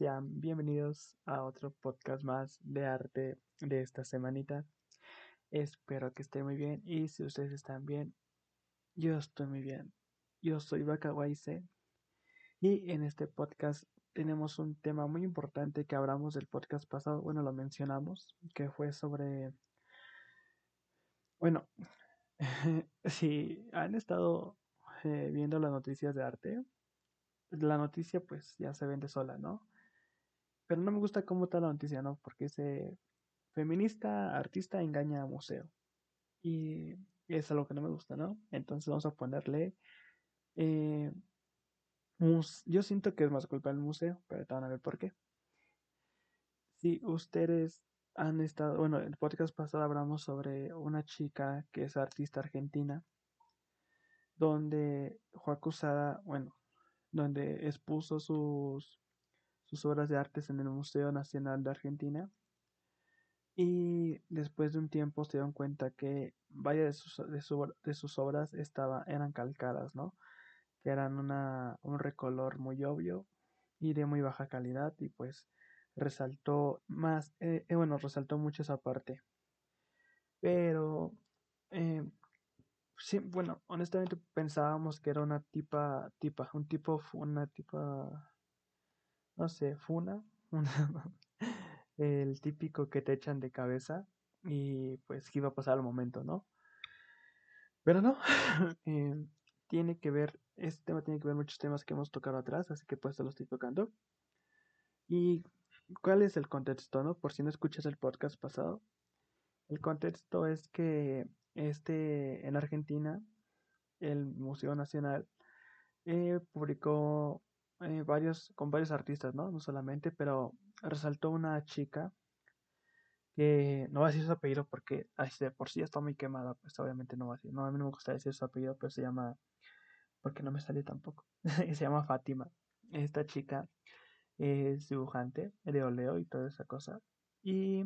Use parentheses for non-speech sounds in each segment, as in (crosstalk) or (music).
sean bienvenidos a otro podcast más de arte de esta semanita. Espero que estén muy bien y si ustedes están bien, yo estoy muy bien. Yo soy Bakawaise y en este podcast tenemos un tema muy importante que hablamos del podcast pasado, bueno, lo mencionamos, que fue sobre, bueno, (laughs) si han estado eh, viendo las noticias de arte, la noticia pues ya se vende sola, ¿no? Pero no me gusta cómo está la noticia, ¿no? Porque ese feminista, artista engaña a museo. Y es algo que no me gusta, ¿no? Entonces vamos a ponerle... Eh, yo siento que es más culpa del museo, pero te van a ver por qué. Si ustedes han estado, bueno, en el podcast pasado hablamos sobre una chica que es artista argentina, donde fue acusada, bueno, donde expuso sus, sus obras de artes en el Museo Nacional de Argentina. Y después de un tiempo se dieron cuenta que varias de sus, de, sus obras eran calcadas, ¿no? Que eran una, un recolor muy obvio y de muy baja calidad y pues resaltó más, eh, eh, bueno, resaltó mucho esa parte. Pero eh, sí, bueno, honestamente pensábamos que era una tipa, tipa, un tipo, una tipa, no sé, funa, (laughs) el típico que te echan de cabeza y pues que iba a pasar al momento, ¿no? Pero no, (laughs) eh, tiene que ver, este tema tiene que ver muchos temas que hemos tocado atrás, así que pues te lo estoy tocando. ¿Y cuál es el contexto, no? Por si no escuchas el podcast pasado. El contexto es que este, en Argentina, el Museo Nacional eh, publicó eh, varios, con varios artistas, ¿no? No solamente, pero resaltó una chica que no va a decir su apellido porque de por sí está muy quemada, pues obviamente no va a decir. No, a mí no me gusta decir su apellido, pero se llama, porque no me sale tampoco, (laughs) se llama Fátima. Esta chica es dibujante de oleo y toda esa cosa. Y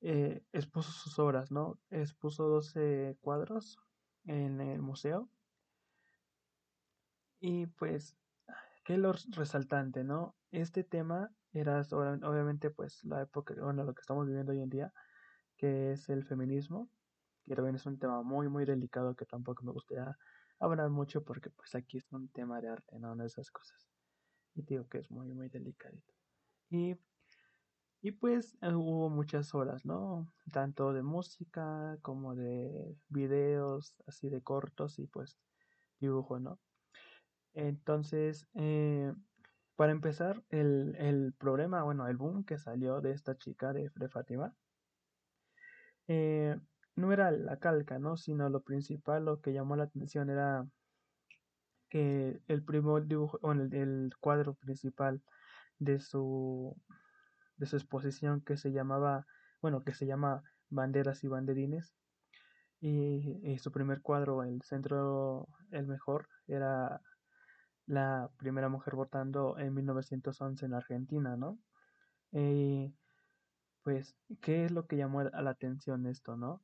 eh, expuso sus obras, ¿no? Expuso 12 cuadros en el museo. Y pues, ¿qué es lo resaltante, no? Este tema era obviamente pues la época, bueno, lo que estamos viviendo hoy en día, que es el feminismo, que también es un tema muy, muy delicado que tampoco me gustaría hablar mucho porque pues aquí es un tema de arte, ¿no? De esas cosas. Y digo que es muy, muy delicadito. Y y pues eh, hubo muchas horas, ¿no? Tanto de música como de videos, así de cortos y pues dibujo, ¿no? Entonces, eh, para empezar, el, el, problema, bueno, el boom que salió de esta chica de, de Fátima, eh, no era la calca, ¿no? Sino lo principal, lo que llamó la atención era que el primer dibujo, bueno, el cuadro principal de su de su exposición que se llamaba, bueno, que se llama Banderas y Banderines. Y, su primer cuadro, el centro, el mejor, era la primera mujer votando en 1911 en Argentina, ¿no? Y pues, ¿qué es lo que llamó a la atención esto, no?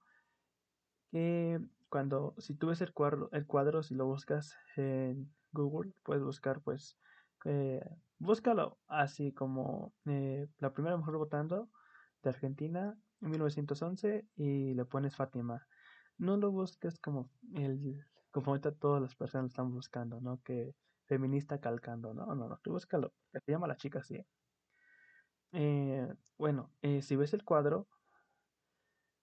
Que cuando, si tú ves el cuadro, el cuadro, si lo buscas en Google, puedes buscar, pues, eh, búscalo así como eh, la primera mujer votando de Argentina en 1911 y le pones Fátima. No lo busques como el como ahorita todas las personas lo están buscando, ¿no? Que feminista calcando, no, no, no, tú búscalo, se llama la chica así. Eh, bueno, eh, si ves el cuadro,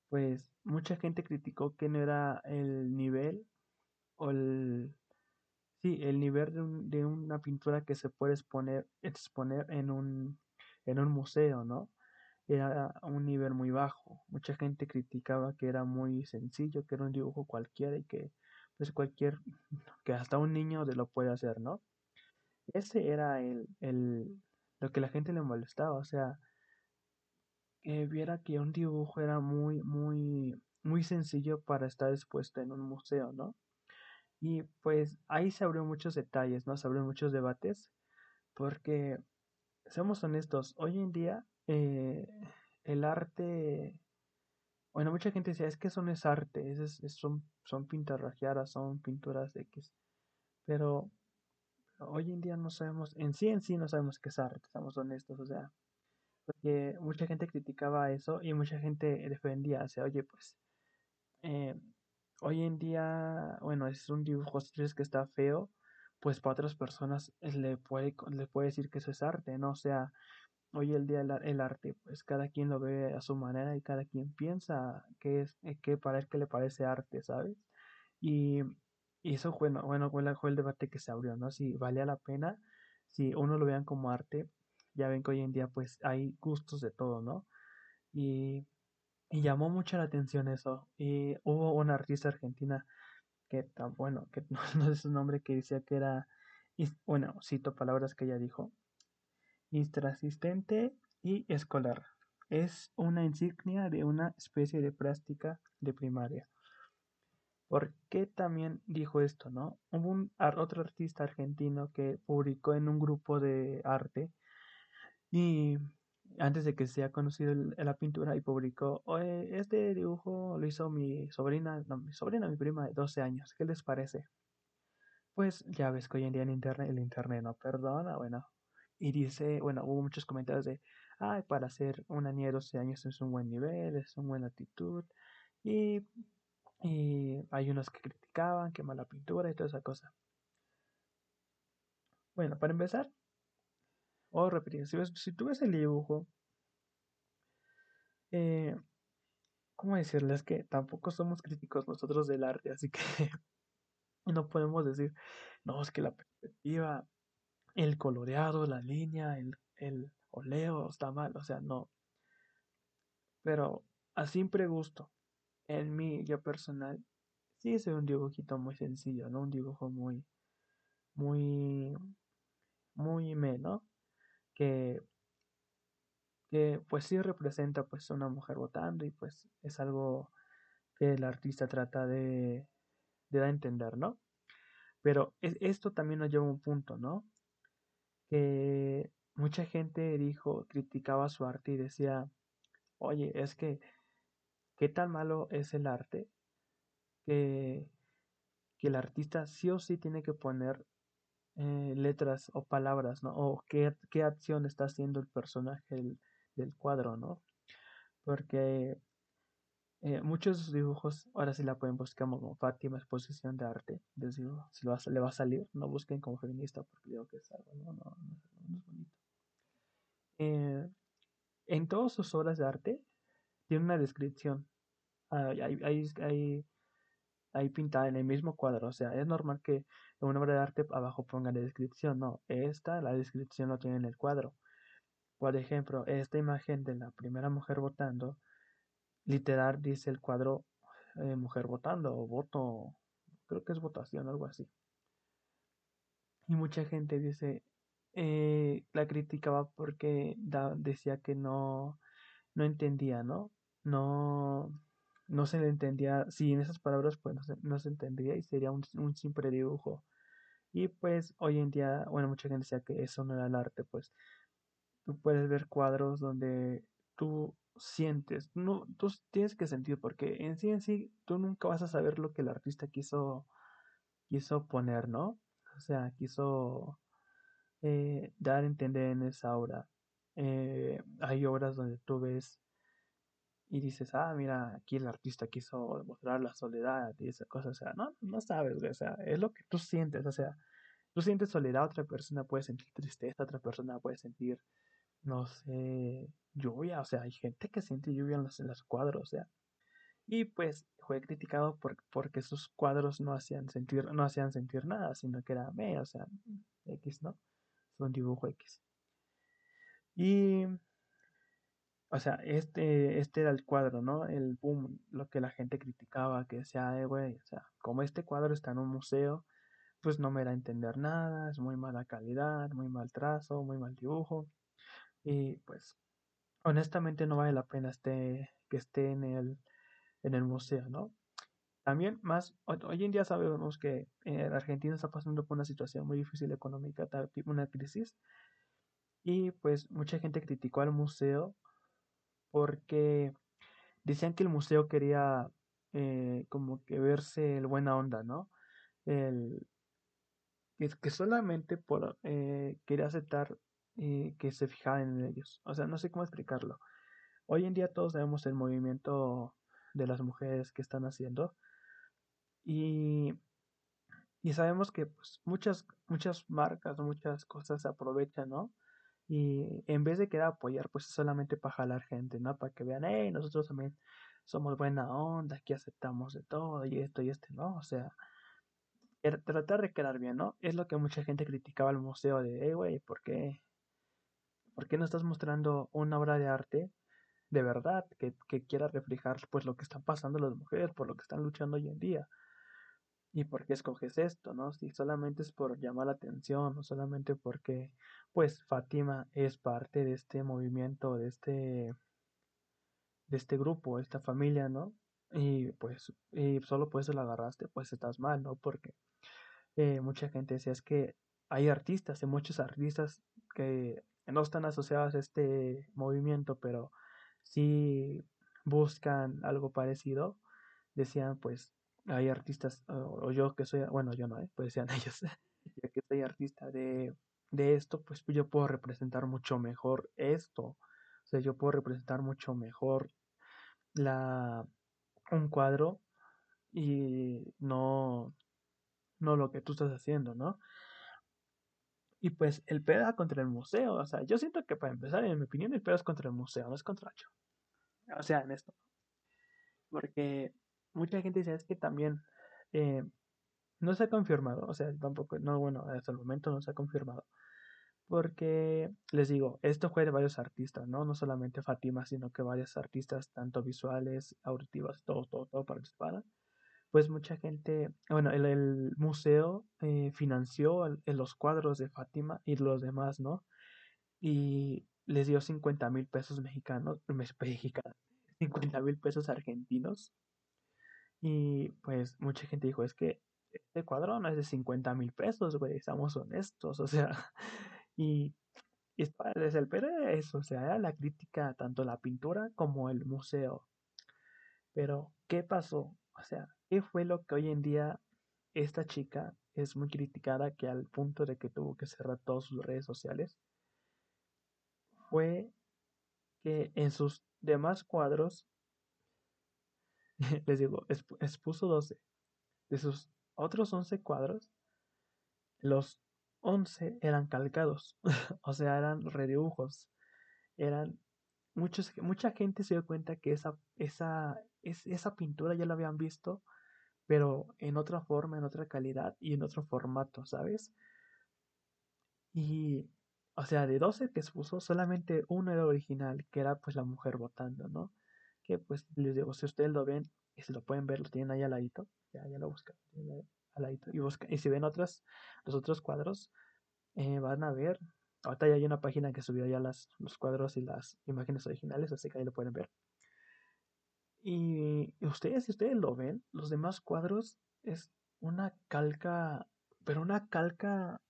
pues mucha gente criticó que no era el nivel o el, Sí, el nivel de, de una pintura que se puede exponer, exponer en un, en un museo, ¿no? Era un nivel muy bajo. Mucha gente criticaba que era muy sencillo, que era un dibujo cualquiera y que pues cualquier, (laughs) que hasta un niño lo puede hacer, ¿no? Ese era el, el, lo que la gente le molestaba, o sea, que viera que un dibujo era muy, muy, muy sencillo para estar expuesto en un museo, ¿no? Y pues ahí se abrió muchos detalles, ¿no? Se abrió muchos debates, porque, seamos honestos, hoy en día eh, el arte, bueno, mucha gente decía, es que eso no es arte, es, son, son pintas rajeadas, son pinturas X, pero hoy en día no sabemos, en sí en sí no sabemos qué es arte, estamos honestos, o sea, porque mucha gente criticaba eso y mucha gente defendía, o sea, oye, pues, eh, hoy en día, bueno, es un dibujo, que está feo, pues para otras personas le puede, le puede decir que eso es arte, ¿no? O sea, hoy el día el, arte, pues cada quien lo ve a su manera y cada quien piensa que es, eh, que para él que le parece arte, ¿sabes? Y, eso fue, bueno, fue, el debate que se abrió, ¿no? Si valía la pena, si uno lo vean como arte, ya ven que hoy en día pues hay gustos de todo, ¿no? Y, y llamó mucho la atención eso. Y hubo una artista argentina que tan bueno, que (laughs) no, no es su nombre, que decía que era, bueno, cito palabras que ella dijo, intrasistente y escolar. Es una insignia de una especie de práctica de primaria. ¿Por qué también dijo esto, no? Hubo un, otro artista argentino que publicó en un grupo de arte y antes de que sea conocido la pintura y publicó, este dibujo lo hizo mi sobrina, no, mi sobrina, mi prima de 12 años, ¿qué les parece? Pues ya ves que hoy en día en internet, el internet no perdona, bueno, y dice, bueno, hubo muchos comentarios de, ay, para ser una niña de 12 años es un buen nivel, es una buena actitud. Y, y hay unos que criticaban, que mala pintura y toda esa cosa. Bueno, para empezar, o repetir, si, si tú ves el dibujo, eh, ¿cómo decirles que tampoco somos críticos nosotros del arte? Así que (laughs) no podemos decir, no, es que la perspectiva el coloreado, la línea, el, el oleo está mal, o sea, no. Pero a simple gusto, en mí, yo personal, sí es un dibujito muy sencillo, ¿no? Un dibujo muy, muy, muy menos, que, que pues sí representa pues una mujer votando y pues es algo que el artista trata de, de dar a entender, ¿no? Pero esto también nos lleva a un punto, ¿no? Que mucha gente dijo, criticaba su arte y decía, oye, es que, ¿qué tan malo es el arte? Que, que el artista sí o sí tiene que poner eh, letras o palabras, ¿no? O qué, qué acción está haciendo el personaje del, del cuadro, ¿no? Porque eh, muchos dibujos, ahora sí la pueden buscar como Fátima Exposición de Arte. Les digo, si le va a salir, no busquen como feminista porque digo que es algo, no, no, no, es bonito. Eh, en todas sus obras de arte tiene una descripción. hay, hay, hay, hay, pintada en el mismo cuadro. O sea, es normal que en una obra de arte abajo ponga la descripción. No, esta, la descripción lo tiene en el cuadro. Por ejemplo, esta imagen de la primera mujer votando literal dice el cuadro eh, mujer votando o voto, creo que es votación, algo así. Y mucha gente dice, eh, la criticaba porque decía que no, no entendía, ¿no? No, no se le entendía, si en esas palabras pues no se, no se entendía y sería un, un, simple dibujo. Y pues hoy en día, bueno, mucha gente decía que eso no era el arte, pues tú puedes ver cuadros donde tú sientes, no, tú tienes que sentir, porque en sí en sí tú nunca vas a saber lo que el artista quiso, quiso poner, ¿no? O sea, quiso eh, dar a entender en esa obra. Eh, hay obras donde tú ves y dices, ah, mira, aquí el artista quiso demostrar la soledad y esa cosa, o sea, no, no sabes, o sea, es lo que tú sientes, o sea, tú sientes soledad, otra persona puede sentir tristeza, otra persona puede sentir, no sé, lluvia, o sea, hay gente que siente lluvia en los, en los cuadros, o sea. Y pues fue criticado por, porque sus cuadros no hacían sentir, no hacían sentir nada, sino que era me, o sea, X, ¿no? Es un dibujo X. Y, o sea, este, este era el cuadro, ¿no? El boom, lo que la gente criticaba, que decía, eh, güey, o sea, como este cuadro está en un museo, pues no me da a entender nada, es muy mala calidad, muy mal trazo, muy mal dibujo. Y pues honestamente no vale la pena este, que esté en el, en el museo, ¿no? También más, hoy en día sabemos que eh, Argentina está pasando por una situación muy difícil económica, una crisis, y pues mucha gente criticó al museo porque decían que el museo quería eh, como que verse el buena onda, ¿no? El, que, solamente por eh, quería aceptar que se fijaran en ellos. O sea, no sé cómo explicarlo. Hoy en día todos sabemos el movimiento de las mujeres que están haciendo y, y sabemos que pues, muchas, muchas marcas, muchas cosas se aprovechan, ¿no? Y en vez de querer apoyar, pues es solamente para jalar gente, ¿no? Para que vean, hey, nosotros también somos buena onda, aquí aceptamos de todo y esto y este, ¿no? O sea, tratar de quedar bien, ¿no? Es lo que mucha gente criticaba al museo de, hey, güey, ¿por qué? ¿Por qué no estás mostrando una obra de arte de verdad que, quiera reflejar pues lo que están pasando las mujeres, por lo que están luchando hoy en día? ¿Y por qué escoges esto, no? Si solamente es por llamar la atención, o solamente porque, pues, Fátima es parte de este movimiento, de este, de este grupo, esta familia, ¿no? Y pues, y solo por eso la agarraste, pues estás mal, ¿no? Porque eh, mucha gente decía, es que hay artistas, hay muchos artistas que no están asociados a este movimiento, pero sí buscan algo parecido. Decían, pues, hay artistas, o, yo que soy, bueno, yo no, ¿eh? pues decían (laughs) ellos, ya que soy artista de, de esto, pues yo puedo representar mucho mejor esto. O sea, yo puedo representar mucho mejor la un cuadro y no no lo que tú estás haciendo, ¿no? Y pues el pedo contra el museo, o sea, yo siento que para empezar, en mi opinión, el pedo es contra el museo, no es contra yo. O sea, en esto. Porque mucha gente dice, es que también eh, no se ha confirmado, o sea, tampoco, no, bueno, hasta el momento no se ha confirmado. Porque, les digo, esto fue de varios artistas, ¿no? No solamente Fatima, sino que varios artistas, tanto visuales, auditivos, todo, todo, todo participaron. Pues mucha gente, bueno, el, museo eh, financió los cuadros de Fátima y los demás, ¿no? Y les dio 50 mil pesos mexicanos, (laughs) mexicanos, 50 mil pesos argentinos y pues mucha gente dijo, es que este cuadro no es de 50 mil pesos, güey, seamos honestos, o sea, y, (laughs) y es el pero eso, o sea, era la crítica tanto la pintura como el museo. Pero, ¿qué pasó? O sea, ¿qué fue lo que hoy en día esta chica es muy criticada que al punto de que tuvo que cerrar todas sus redes sociales? Fue que en sus demás cuadros (laughs) les digo, expuso 12. De sus otros 11 cuadros, los 11 eran calcados, (laughs) o sea, eran redibujos. Eran muchos, mucha gente se dio cuenta que esa, esa, esa pintura ya la habían visto, pero en otra forma, en otra calidad y en otro formato, ¿sabes? Y, o sea, de 12 que expuso, solamente uno era original, que era pues la mujer votando, ¿no? que pues les digo, si ustedes lo ven y si lo pueden ver, lo tienen ahí al ladito, ya, ya lo buscan, al ladito, y, busca, y si ven otras, los otros cuadros, eh, van a ver, ahorita ya hay una página que subió ya las, los cuadros y las imágenes originales, así que ahí lo pueden ver. Y, ustedes, si ustedes lo ven, los demás cuadros es una calca, pero una calca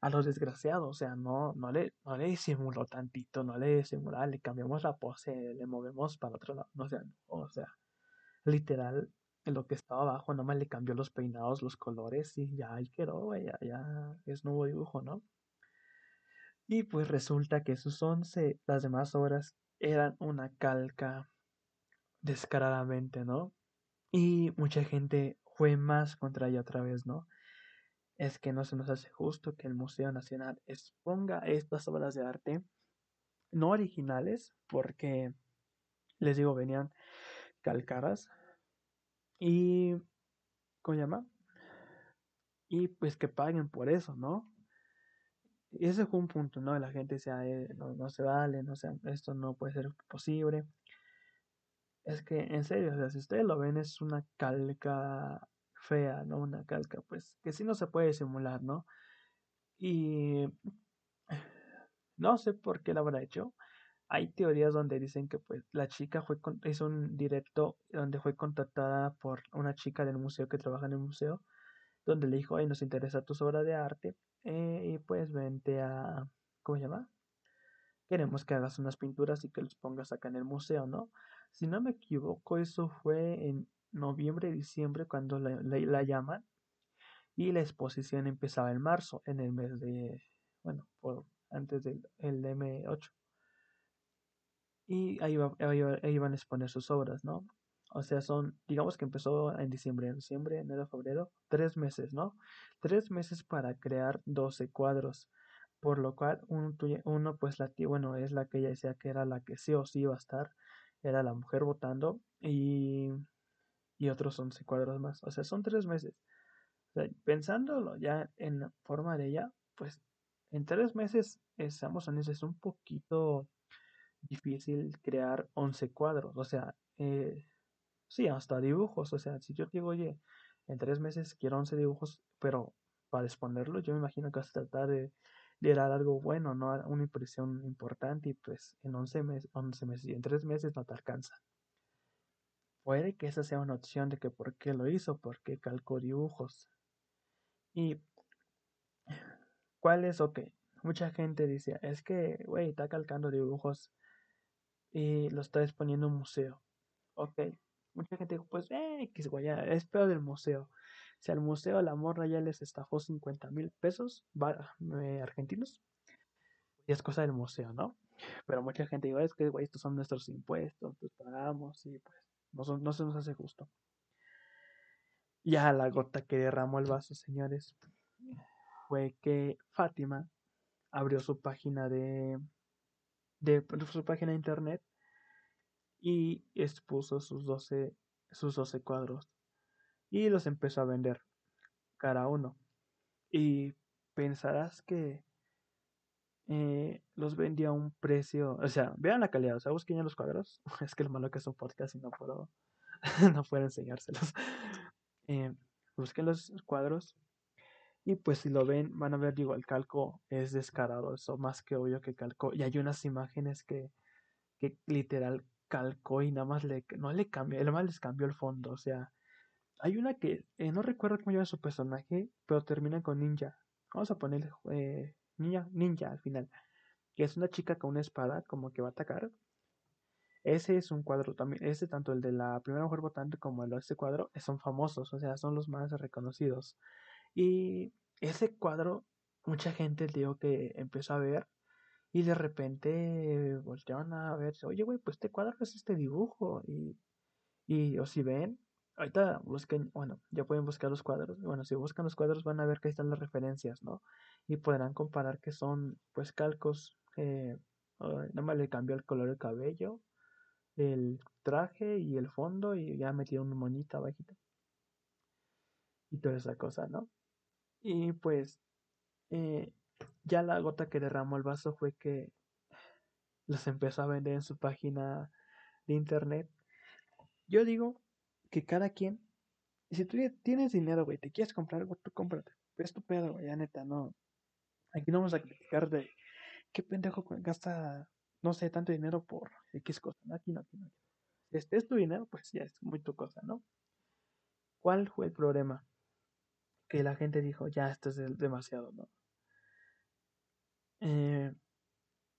a los desgraciados, o sea, no, no le, no le disimuló tantito, no le disimuló, le cambiamos la pose, le movemos para otro lado, no, sea, o sea, literal, lo que estaba abajo, nomás le cambió los peinados, los colores y ya ahí quedó, ya, ya es nuevo dibujo, ¿no? Y pues resulta que sus once, las demás obras, eran una calca descaradamente, ¿no? Y mucha gente fue más contra ella otra vez, ¿no? es que no se nos hace justo que el Museo Nacional exponga estas obras de arte no originales, porque les digo, venían calcadas y ¿cómo llama? Y pues que paguen por eso, ¿no? Y ese fue un punto, ¿no? La gente decía, eh, no, no, se vale, no sea, esto no puede ser posible. Es que, en serio, o sea, si ustedes lo ven, es una calca fea, ¿no? Una calca, pues que sí no se puede simular, ¿no? Y no sé por qué la habrá hecho. Hay teorías donde dicen que pues la chica fue con, hizo un directo donde fue contratada por una chica del museo que trabaja en el museo, donde le dijo, ay, nos interesa tu obra de arte, eh, y pues vente a, ¿cómo se llama? Queremos que hagas unas pinturas y que los pongas acá en el museo, ¿no? Si no me equivoco, eso fue en noviembre, diciembre, cuando la, la, llaman. Y la exposición empezaba en marzo, en el mes de, bueno, por antes del el M8. Y ahí, ahí, iban a exponer sus obras, ¿no? O sea, son, digamos que empezó en diciembre, en diciembre, enero, febrero, tres meses, ¿no? Tres meses para crear 12 cuadros. Por lo cual, uno, uno pues, la, bueno, es la que ella decía que era la que sí o sí iba a estar, era la mujer votando, y, y otros 11 cuadros más. O sea, son tres meses. pensándolo ya en forma de ella, pues en tres meses, estamos honestos, es un poquito difícil crear 11 cuadros. O sea, eh, sí, hasta dibujos. O sea, si yo digo, oye, en tres meses quiero 11 dibujos, pero para exponerlo, yo me imagino que vas a tratar de, dar algo bueno, no una impresión importante, y pues en 11 meses, 11 meses y en tres meses no te alcanza. Puede que esa sea una opción de que por qué lo hizo, porque calcó dibujos. Y ¿cuál es? Ok, mucha gente dice, es que, güey, está calcando dibujos y lo está exponiendo en un museo. Ok, mucha gente dijo, pues, eh, que es peor del museo. Si al museo la morra ya les estafó 50 mil pesos eh, argentinos, y es cosa del museo, ¿no? Pero mucha gente dijo, es que, güey, estos son nuestros impuestos, pues pagamos y pues no, no se nos hace justo. Ya la gota que derramó el vaso, señores, fue que Fátima abrió su página de, de su página de internet y expuso sus 12, sus 12 cuadros y los empezó a vender cada uno. Y pensarás que eh, los vendía a un precio, o sea, vean la calidad, o sea, busquen los cuadros. (laughs) Es que lo malo que es un podcast y no puedo, (laughs) no puedo enseñárselos. Eh, busquen los cuadros y pues si lo ven, van a ver, digo, el calco es descarado, eso más que obvio que calcó. Y hay unas imágenes que, que literal calcó y nada más le, no le cambió, nada más les cambió el fondo. O sea, hay una que, eh, no recuerdo cómo llama su personaje, pero termina con ninja. Vamos a ponerle eh, ninja, ninja al final. Que es una chica con una espada, como que va a atacar. Ese es un cuadro también, ese tanto el de la primera mujer votante como el de este cuadro son famosos, o sea, son los más reconocidos. Y ese cuadro, mucha gente dijo que empezó a ver y de repente voltearon a ver, oye, güey, pues este cuadro es este dibujo. Y, y o si ven, ahorita busquen, bueno, ya pueden buscar los cuadros. Bueno, si buscan los cuadros van a ver que ahí están las referencias, ¿no? Y podrán comparar que son, pues, calcos. Eh, nada más le cambió el color del cabello, el traje y el fondo y ya metieron un monito abajito. Y toda esa cosa, ¿no? Y pues eh, ya la gota que derramó el vaso fue que los empezó a vender en su página de internet. Yo digo que cada quien, si tú tienes dinero, güey, te quieres comprar algo, tú cómprate. Es tu pedo, güey, ya neta, no. Aquí no vamos a criticar de qué pendejo gasta, no sé, tanto dinero por X cosa. Aquí no, aquí no. Si este es tu dinero, pues ya es muy tu cosa, ¿no? ¿Cuál fue el problema? que la gente dijo, ya, esto es demasiado, ¿no? Eh,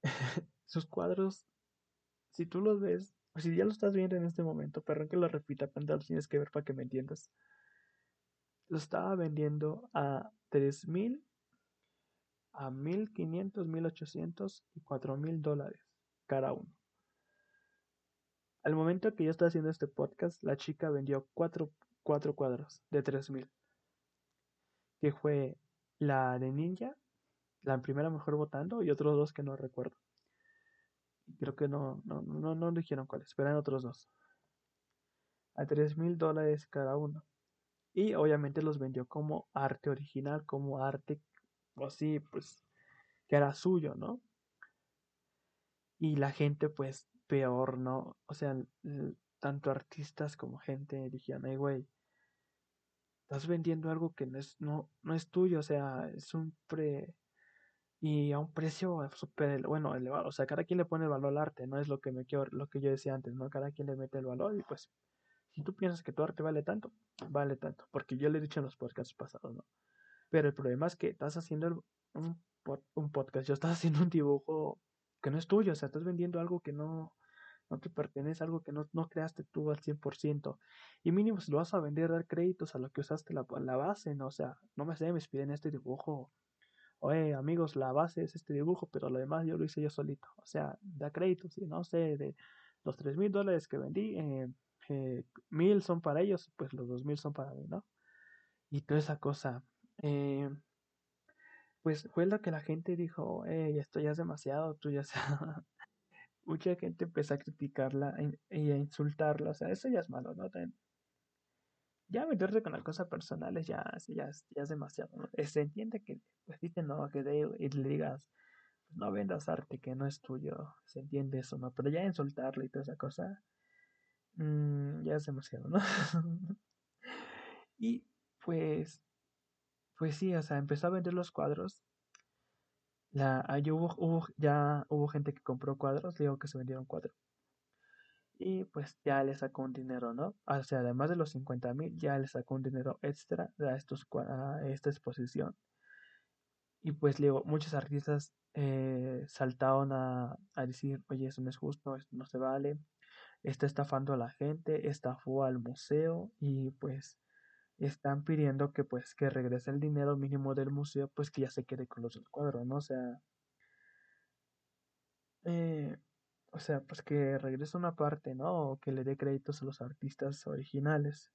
(laughs) sus cuadros, si tú los ves, si ya lo estás viendo en este momento, perdón que lo repita, pero lo tienes que ver para que me entiendas. Lo estaba vendiendo a 3000, a 1500, 1800 y 4000 dólares cada uno. Al momento que yo estaba haciendo este podcast, la chica vendió cuatro, cuatro cuadros de 3000 que fue la de Ninja, la primera mejor votando, y otros dos que no recuerdo. Creo que no, no, no, no dijeron cuáles, pero eran otros dos. A tres mil dólares cada uno. Y obviamente los vendió como arte original, como arte así, pues, que era suyo, ¿no? Y la gente, pues, peor, ¿no? O sea, tanto artistas como gente dijeron, ay, güey, estás vendiendo algo que no es, no, no es tuyo, o sea, es un pre y a un precio súper bueno elevado, o sea, cada quien le pone el valor al arte, no es lo que me quiero, lo que yo decía antes, ¿no? Cada quien le mete el valor y pues si tú piensas que tu arte vale tanto, vale tanto, porque yo le he dicho en los podcasts pasados, ¿no? Pero el problema es que estás haciendo un, un podcast, yo estás haciendo un dibujo que no es tuyo, o sea, estás vendiendo algo que no no te pertenece algo que no, no creaste tú al 100%. Y mínimo si lo vas a vender, dar créditos a lo que usaste la, la base, ¿no? O sea, no me sé, me piden este dibujo. Oye, amigos, la base es este dibujo, pero lo demás yo lo hice yo solito. O sea, da créditos, y no sé, de los tres mil dólares que vendí, eh, eh, mil son para ellos, pues los dos mil son para mí, ¿no? Y toda esa cosa. Eh, pues fue que la gente dijo, eh, esto ya es demasiado, tú ya. (laughs) Mucha gente empezó a criticarla y a insultarla, o sea, eso ya es malo, ¿no? Ya meterse con las cosas personales ya, ya, ya es demasiado, ¿no? Se entiende que, pues dicen, no, que de, y le digas, pues, no vendas arte que no es tuyo, se entiende eso, ¿no? Pero ya insultarla y toda esa cosa, mmm, ya es demasiado, ¿no? (laughs) y pues pues sí, o sea, empezó a vender los cuadros. La, hubo, hubo, ya hubo gente que compró cuadros, digo que se vendieron cuatro. Y pues ya le sacó un dinero, ¿no? O sea, además de los 50 mil, ya le sacó un dinero extra a, estos, a esta exposición. Y pues digo, muchos artistas eh, saltaron a, a, decir, oye, eso no es justo, esto no se vale, está estafando a la gente, estafó al museo y pues están pidiendo que pues que regrese el dinero mínimo del museo, pues que ya se quede con los cuadros, ¿no? O sea, eh, o sea, pues que regrese una parte, ¿no? O que le dé créditos a los artistas originales.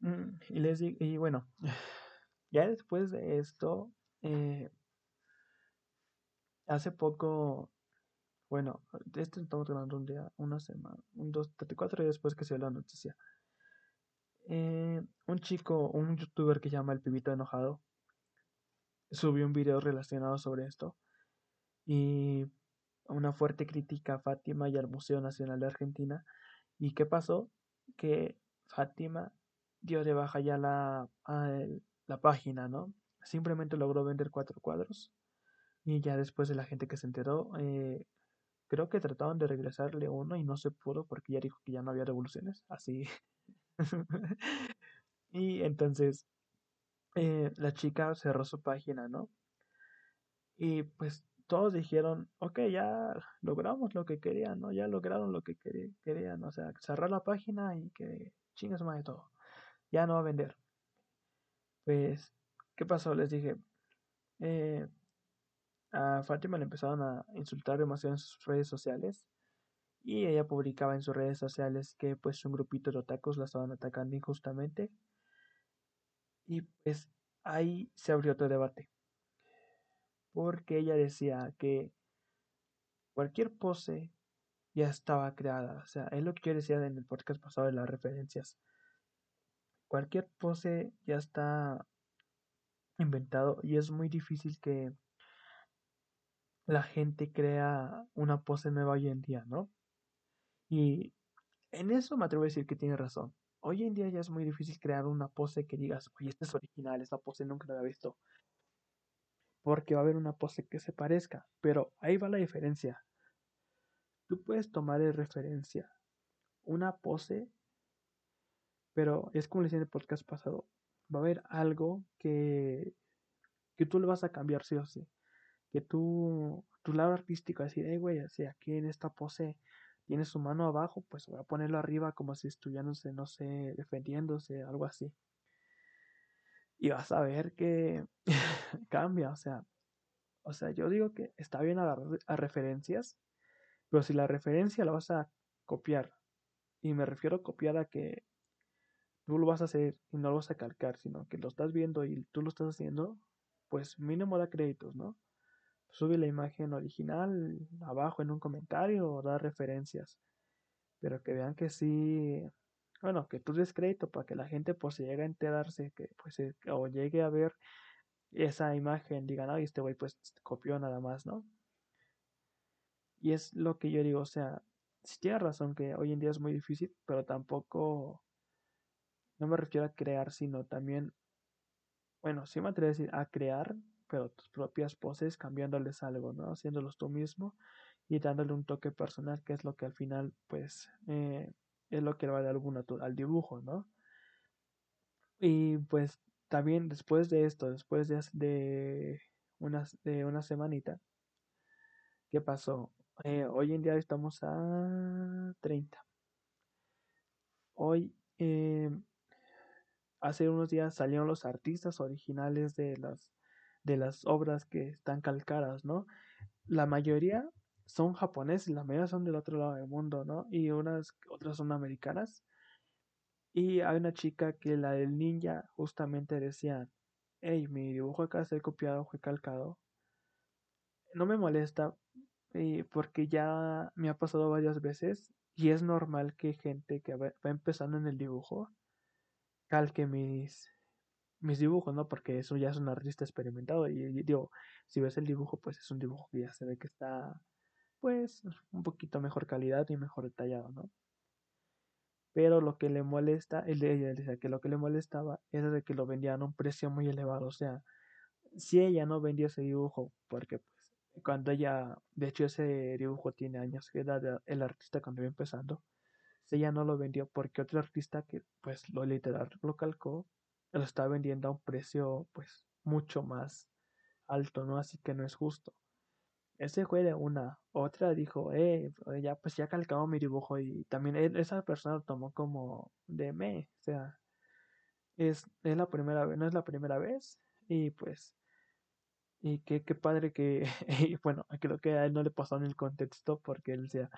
Mm, y les digo, y bueno, (sighs) ya después de esto, eh, hace poco, bueno, esto estamos grabando un día, una semana, un dos, 34 días después que se dio la noticia. Eh, un chico, un youtuber que se llama El Pibito Enojado, subió un video relacionado sobre esto y una fuerte crítica a Fátima y al Museo Nacional de Argentina. ¿Y qué pasó? Que Fátima dio de baja ya la, la página, ¿no? Simplemente logró vender cuatro cuadros y ya después de la gente que se enteró, eh, creo que trataron de regresarle uno y no se pudo porque ya dijo que ya no había devoluciones, así (laughs) y entonces eh, la chica cerró su página, ¿no? Y pues todos dijeron, ok, ya logramos lo que querían, ¿no? Ya lograron lo que querían, o sea, cerrar la página y que chingas más de todo. Ya no va a vender. Pues, ¿qué pasó? Les dije, eh, a Fátima le empezaron a insultar demasiado en sus redes sociales y ella publicaba en sus redes sociales que pues un grupito de otakus la estaban atacando injustamente y pues ahí se abrió otro debate porque ella decía que cualquier pose ya estaba creada o sea es lo que yo decía en el podcast pasado de las referencias cualquier pose ya está inventado y es muy difícil que la gente crea una pose nueva hoy en día, ¿no? Y en eso me atrevo a decir que tiene razón. Hoy en día ya es muy difícil crear una pose que digas, oye, esta es original, esta pose nunca la había visto. Porque va a haber una pose que se parezca. Pero ahí va la diferencia. Tú puedes tomar de referencia una pose, pero es como le decía en el podcast pasado, va a haber algo que, que tú le vas a cambiar sí o sí. Que tú, tu lado artístico, decir, hey, güey, así aquí en esta pose tiene su mano abajo, pues voy a ponerlo arriba como si estuviéramos, no sé, defendiéndose, algo así. Y vas a ver que (laughs) cambia, o sea, o sea, yo digo que está bien agarrar a referencias, pero si la referencia la vas a copiar, y me refiero a copiar a que tú lo vas a hacer y no lo vas a calcar, sino que lo estás viendo y tú lo estás haciendo, pues mínimo da créditos, ¿no? sube la imagen original abajo en un comentario o da referencias. Pero que vean que sí, bueno, que tú des crédito para que la gente pues se llegue a enterarse, que pues o llegue a ver esa imagen, digan, ay, este güey pues copió nada más, ¿no? Y es lo que yo digo, o sea, si tiene razón que hoy en día es muy difícil, pero tampoco, no me refiero a crear, sino también, bueno, sí me atrevo a decir a crear, pero tus propias poses cambiándoles algo, ¿no? Haciéndolos tú mismo y dándole un toque personal, que es lo que al final, pues, eh, es lo que va a dar al dibujo, ¿no? Y pues también después de esto, después de, una, de una semanita, ¿qué pasó? Eh, hoy en día estamos a 30. Hoy, eh, hace unos días salieron los artistas originales de las, de las obras que están calcadas, ¿no? La mayoría son japoneses, la mayoría son del otro lado del mundo, ¿no? Y unas otras son americanas. Y hay una chica que la del ninja justamente decía, hey, mi dibujo acá se ha copiado, fue calcado. No me molesta eh, porque ya me ha pasado varias veces y es normal que gente que va, va empezando en el dibujo calque mis, mis dibujos, ¿no? Porque eso ya es un artista experimentado y, y digo, si ves el dibujo, pues es un dibujo que ya se ve que está, pues, un poquito mejor calidad y mejor detallado, ¿no? Pero lo que le molesta, ella decía que lo que le molestaba era de que lo vendían a un precio muy elevado. O sea, si ella no vendía ese dibujo, porque pues cuando ella, de hecho ese dibujo tiene años, era de- el artista cuando iba empezando, si ella no lo vendió porque otro artista que pues lo literal lo calcó, lo está vendiendo a un precio pues mucho más alto, ¿no? Así que no es justo. Ese fue de una. Otra dijo, eh, ya pues ya calcado mi dibujo y también e- esa persona lo tomó como de me, o sea, es, es la primera vez, no es la primera vez y pues, y qué, qué padre que, (laughs) bueno, creo que a él no le pasó en el contexto porque él decía,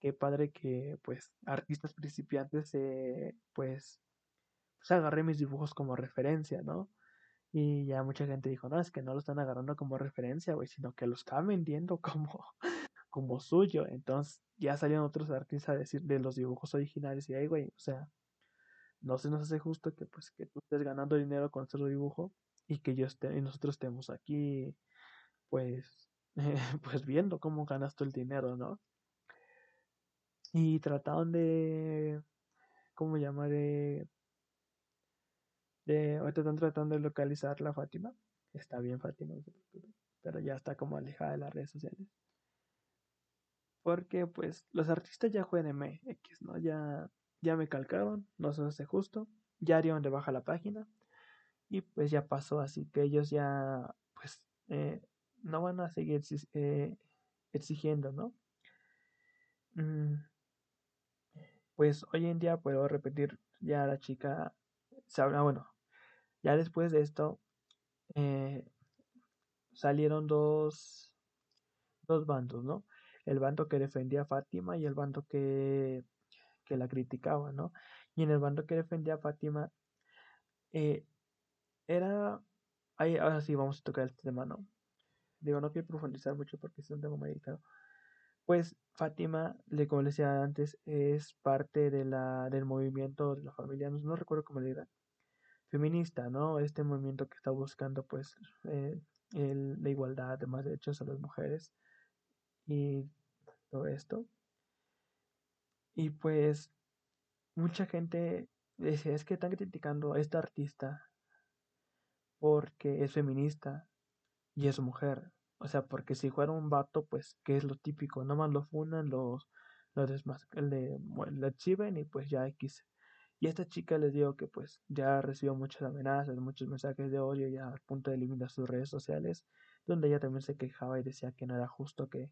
qué padre que pues artistas principiantes eh, pues, pues agarré mis dibujos como referencia, ¿no? Y ya mucha gente dijo, no, es que no lo están agarrando como referencia, güey, sino que lo están vendiendo (laughs) como como suyo. Entonces ya salían otros artistas a decir de los dibujos originales y ahí, güey, o sea, no se nos hace justo que pues que tú estés ganando dinero con nuestro dibujo y que yo esté y nosotros estemos aquí pues (laughs) pues viendo cómo ganas tú el dinero, ¿no? Y trataron de ¿cómo llamar? De, de ahorita están tratando de localizar la Fátima. Está bien Fátima, se pero ya está como alejada de las redes sociales. Porque pues los artistas ya juegan en X, ¿no? Ya, ya me calcaron, no se hace justo, ya dieron de baja la página y pues ya pasó, así que ellos ya pues eh, no van a seguir eh, exigiendo, ¿no? Mm, pues hoy en día puedo repetir, ya la chica sabrá, bueno, ya después de esto eh, salieron dos, dos bandos, ¿no? El bando que defendía a Fátima y el bando que que la criticaba, ¿no? Y en el bando que defendía a Fátima, eh, era... Ahí, ahora sí vamos a tocar el tema, ¿no? Digo, no quiero profundizar mucho porque es un tema muy delicado. Pues Fátima, como le decía antes, es parte de la, del movimiento de la familia, no, recuerdo cómo le digan, feminista, ¿no? Este movimiento que está buscando, pues, eh, el, la igualdad de más derechos a las mujeres y todo esto. Y pues mucha gente dice, es que están criticando a esta artista porque es feminista y es mujer. O sea, porque si fuera un vato, pues, que es lo típico, nomás lo funan, los, los desmas le, le y pues ya X. Esta chica les digo que pues ya recibió muchas amenazas, muchos mensajes de odio ya al punto de eliminar sus redes sociales, donde ella también se quejaba y decía que no era justo que...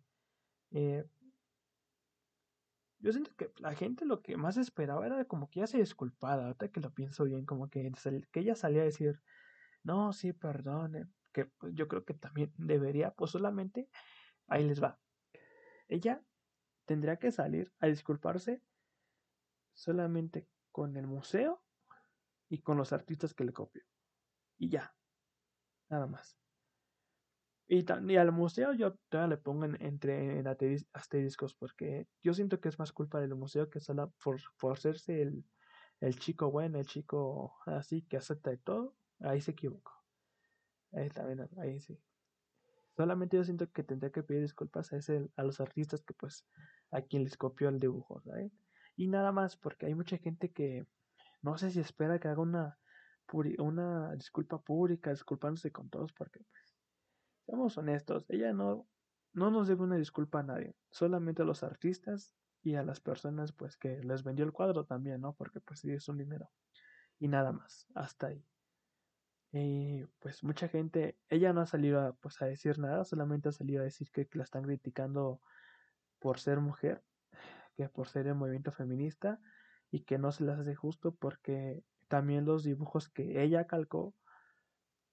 Eh, yo siento que la gente lo que más esperaba era como que ya se disculpada, ahorita que lo pienso bien, como que, que ella salía a decir, no, sí, perdone, que pues, yo creo que también debería, pues solamente, ahí les va. Ella tendría que salir a disculparse solamente con el museo y con los artistas que le copió. Y ya, nada más. Y, y al museo yo todavía le pongo en, entre en asteriscos porque yo siento que es más culpa del museo que solo por, por hacerse el, el chico bueno, el chico así que acepta de todo, ahí se equivocó. Ahí también, ahí sí. Solamente yo siento que tendría que pedir disculpas a, ese, a los artistas que pues a quien les copió el dibujo, ¿sabes? Y nada más, porque hay mucha gente que no sé si espera que haga una, una disculpa pública, disculpándose con todos, porque pues, seamos honestos, ella no, no nos debe una disculpa a nadie, solamente a los artistas y a las personas pues que les vendió el cuadro también, ¿no? Porque pues sí es un dinero. Y nada más, hasta ahí. Y pues mucha gente, ella no ha salido a, pues, a decir nada, solamente ha salido a decir que, que la están criticando por ser mujer, que por ser el movimiento feminista y que no se las hace justo porque también los dibujos que ella calcó,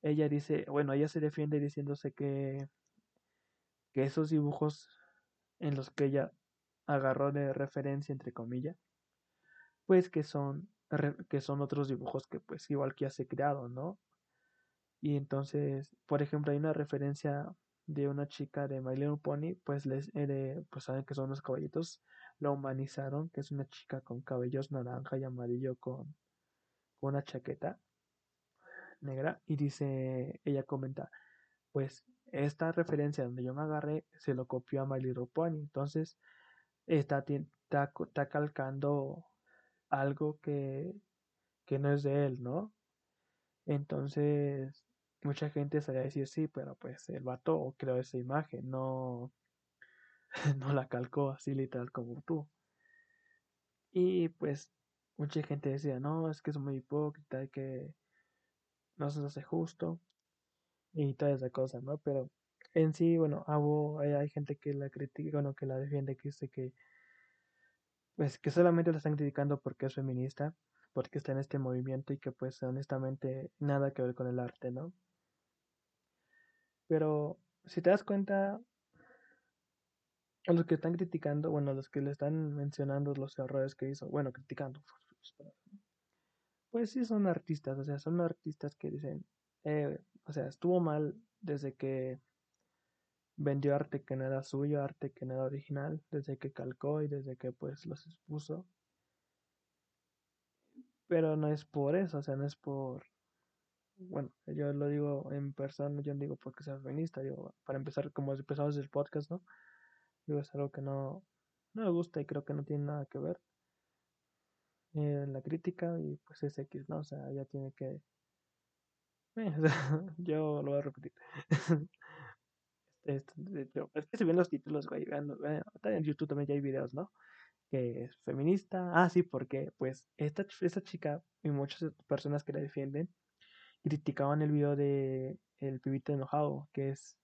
ella dice, bueno, ella se defiende diciéndose que, que esos dibujos en los que ella agarró de referencia, entre comillas, pues que son, que son otros dibujos que pues igual que ya se creado, ¿no? Y entonces, por ejemplo, hay una referencia de una chica de My Little Pony, pues les eh, pues saben que son los caballitos, la humanizaron, que es una chica con cabellos naranja y amarillo con, una chaqueta negra y dice, ella comenta, pues esta referencia donde yo me agarré se lo copió a My Little entonces está, está, está calcando algo que, que no es de él, ¿no? Entonces, mucha gente a decir sí, pero pues el vato creó esa imagen, no, (laughs) no la calcó así literal como tú. Y pues mucha gente decía, no, es que es muy hipócrita que no se hace justo y toda esa cosa, ¿no? Pero en sí, bueno, hay, gente que la critica, bueno, que la defiende, que dice que pues que solamente la están criticando porque es feminista, porque está en este movimiento y que pues honestamente nada que ver con el arte, ¿no? Pero si te das cuenta, a los que están criticando, bueno, a los que le están mencionando los errores que hizo, bueno, criticando, pues sí son artistas, o sea, son artistas que dicen, eh, o sea, estuvo mal desde que vendió arte que no era suyo, arte que no era original, desde que calcó y desde que pues los expuso. Pero no es por eso, o sea, no es por bueno, yo lo digo en persona, yo no digo porque sea feminista, digo, para empezar, como empezamos el podcast, ¿no? Digo, es algo que no, no me gusta y creo que no tiene nada que ver. en eh, la crítica y pues es X, ¿no? O sea, ya tiene que... Eh, (laughs) yo lo voy a repetir. (laughs) Este, es que si ven los títulos, güey, vean, en YouTube también ya hay videos, ¿no? Que es feminista. Ah, sí, porque pues esta, esta chica y muchas personas que la defienden criticaban el video de El pibito enojado, que es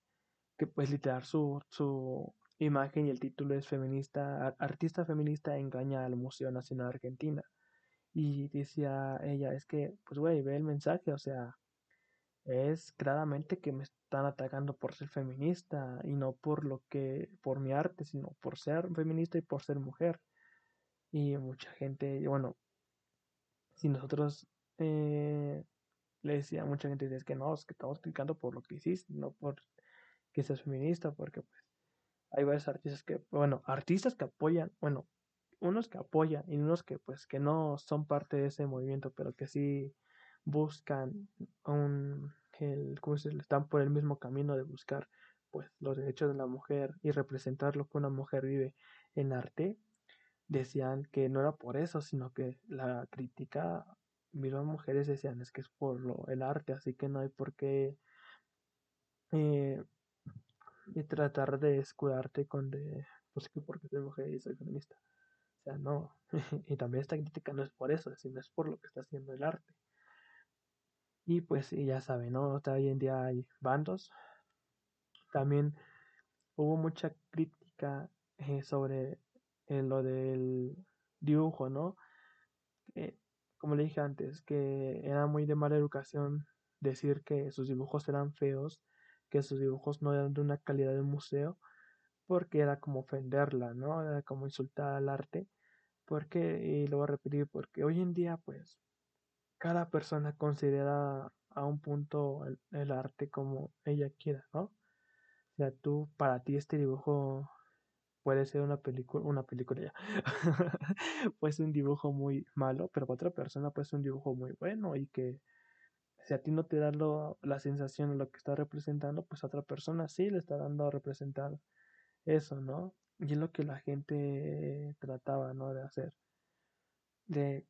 que pues literal su, su imagen y el título es feminista, artista feminista engaña al Museo Nacional Argentina. Y decía ella, es que, pues güey, ve el mensaje, o sea, es claramente que me están atacando por ser feminista y no por lo que, por mi arte, sino por ser feminista y por ser mujer. Y mucha gente, bueno, si nosotros eh, le decía mucha gente, es que no, es que estamos criticando por lo que hiciste, no por que seas feminista, porque pues hay varios artistas que, bueno, artistas que apoyan, bueno, unos que apoyan y unos que pues que no son parte de ese movimiento, pero que sí buscan un, el, ¿cómo se están por el mismo camino de buscar pues los derechos de la mujer y representar lo que una mujer vive en arte, decían que no era por eso, sino que la crítica mismas mujeres decían es que es por lo, el arte, así que no hay por qué eh, y tratar de escudarte con de pues que porque soy mujer y soy feminista. O sea, no. (laughs) y también esta crítica no es por eso, sino es por lo que está haciendo el arte. Y pues y ya saben, ¿no? hoy en día hay bandos. También hubo mucha crítica eh, sobre eh, lo del dibujo, ¿no? como le dije antes, que era muy de mala educación decir que sus dibujos eran feos, que sus dibujos no eran de una calidad de museo, porque era como ofenderla, ¿no? Era como insultar al arte, porque, y lo voy a repetir, porque hoy en día, pues, cada persona considera a un punto el, el arte como ella quiera, ¿no? O sea, tú, para ti este dibujo puede ser una película, una película ya, (laughs) pues un dibujo muy malo, pero para otra persona puede ser un dibujo muy bueno y que si a ti no te da la sensación de lo que está representando, pues a otra persona sí le está dando a representar eso, ¿no? Y es lo que la gente trataba, ¿no? De hacer, de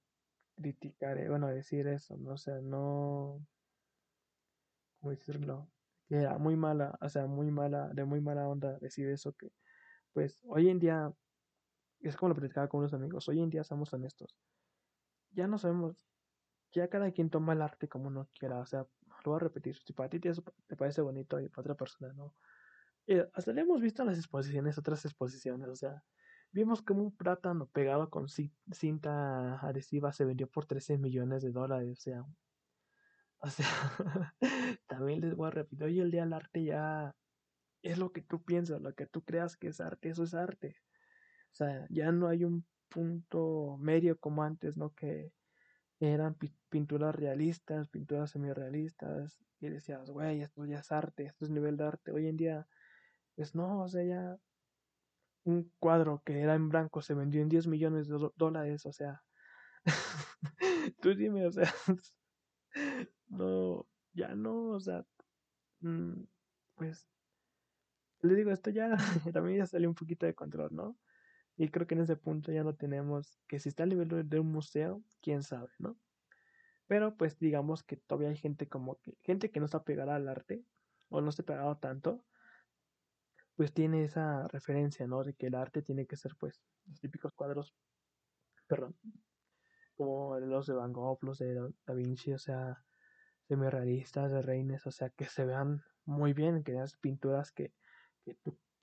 criticar, eh, bueno, decir eso, ¿no? O sea, no, ¿cómo decirlo? Que era muy mala, o sea, muy mala, de muy mala onda decir eso que pues hoy en día, es como lo platicaba con unos amigos, hoy en día somos honestos. Ya no sabemos, ya cada quien toma el arte como uno quiera, o sea, lo voy a repetir, si para ti te, parece bonito y para otra persona no, eh, hasta le hemos visto en las exposiciones, otras exposiciones, o sea, vimos como un plátano pegado con cinta adhesiva se vendió por 13 millones de dólares, o sea, (laughs) o sea, también les voy a repetir, hoy el día del arte ya es lo que tú piensas, lo que tú creas que es arte, eso es arte. O sea, ya no hay un punto medio como antes, ¿no? Que eran pinturas realistas, pinturas semi-realistas, y decías, güey, esto ya es arte, esto es nivel de arte. Hoy en día, pues no, o sea, ya un cuadro que era en blanco se vendió en 10 millones de dólares, o sea, (laughs) tú dime, o sea, (laughs) no, ya no, o sea, mm, pues, le digo, esto ya (laughs) también ya salió un poquito de control, ¿no? Y creo que en ese punto ya no tenemos, que si está al nivel de un museo, quién sabe, ¿no? Pero pues digamos que todavía hay gente como que, gente que no está pegada al arte, o no está pegado tanto, pues tiene esa referencia, ¿no? De que el arte tiene que ser pues los típicos cuadros, perdón, como los de Van Gogh, los de Da Vinci, o sea, semi-realistas, de Reines, o sea, que se vean muy bien, que las pinturas que,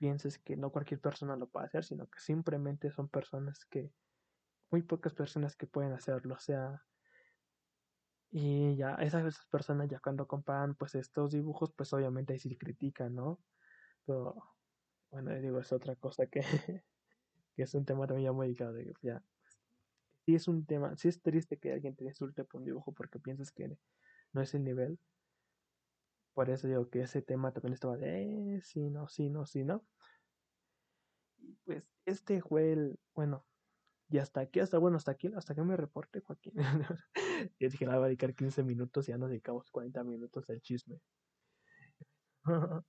pienses que no cualquier persona lo puede hacer, sino que simplemente son personas que, muy pocas personas que pueden hacerlo, o sea, y ya esas, personas ya cuando comparan pues estos dibujos, pues obviamente ahí sí critican, ¿no? Pero bueno, digo, es otra cosa que, (laughs) que es un tema también muy delicado, ya, sí es un tema, sí es triste que alguien te insulte por un dibujo porque piensas que no es el nivel, por eso digo que ese tema también estaba de, eh, sí, no, sí, no, sí, no. Y pues este fue el, bueno, y hasta aquí, hasta bueno, hasta aquí, hasta que me reporte, Joaquín. (laughs) Yo dije, la voy a dedicar 15 minutos y ya nos dedicamos 40 minutos al chisme. (laughs)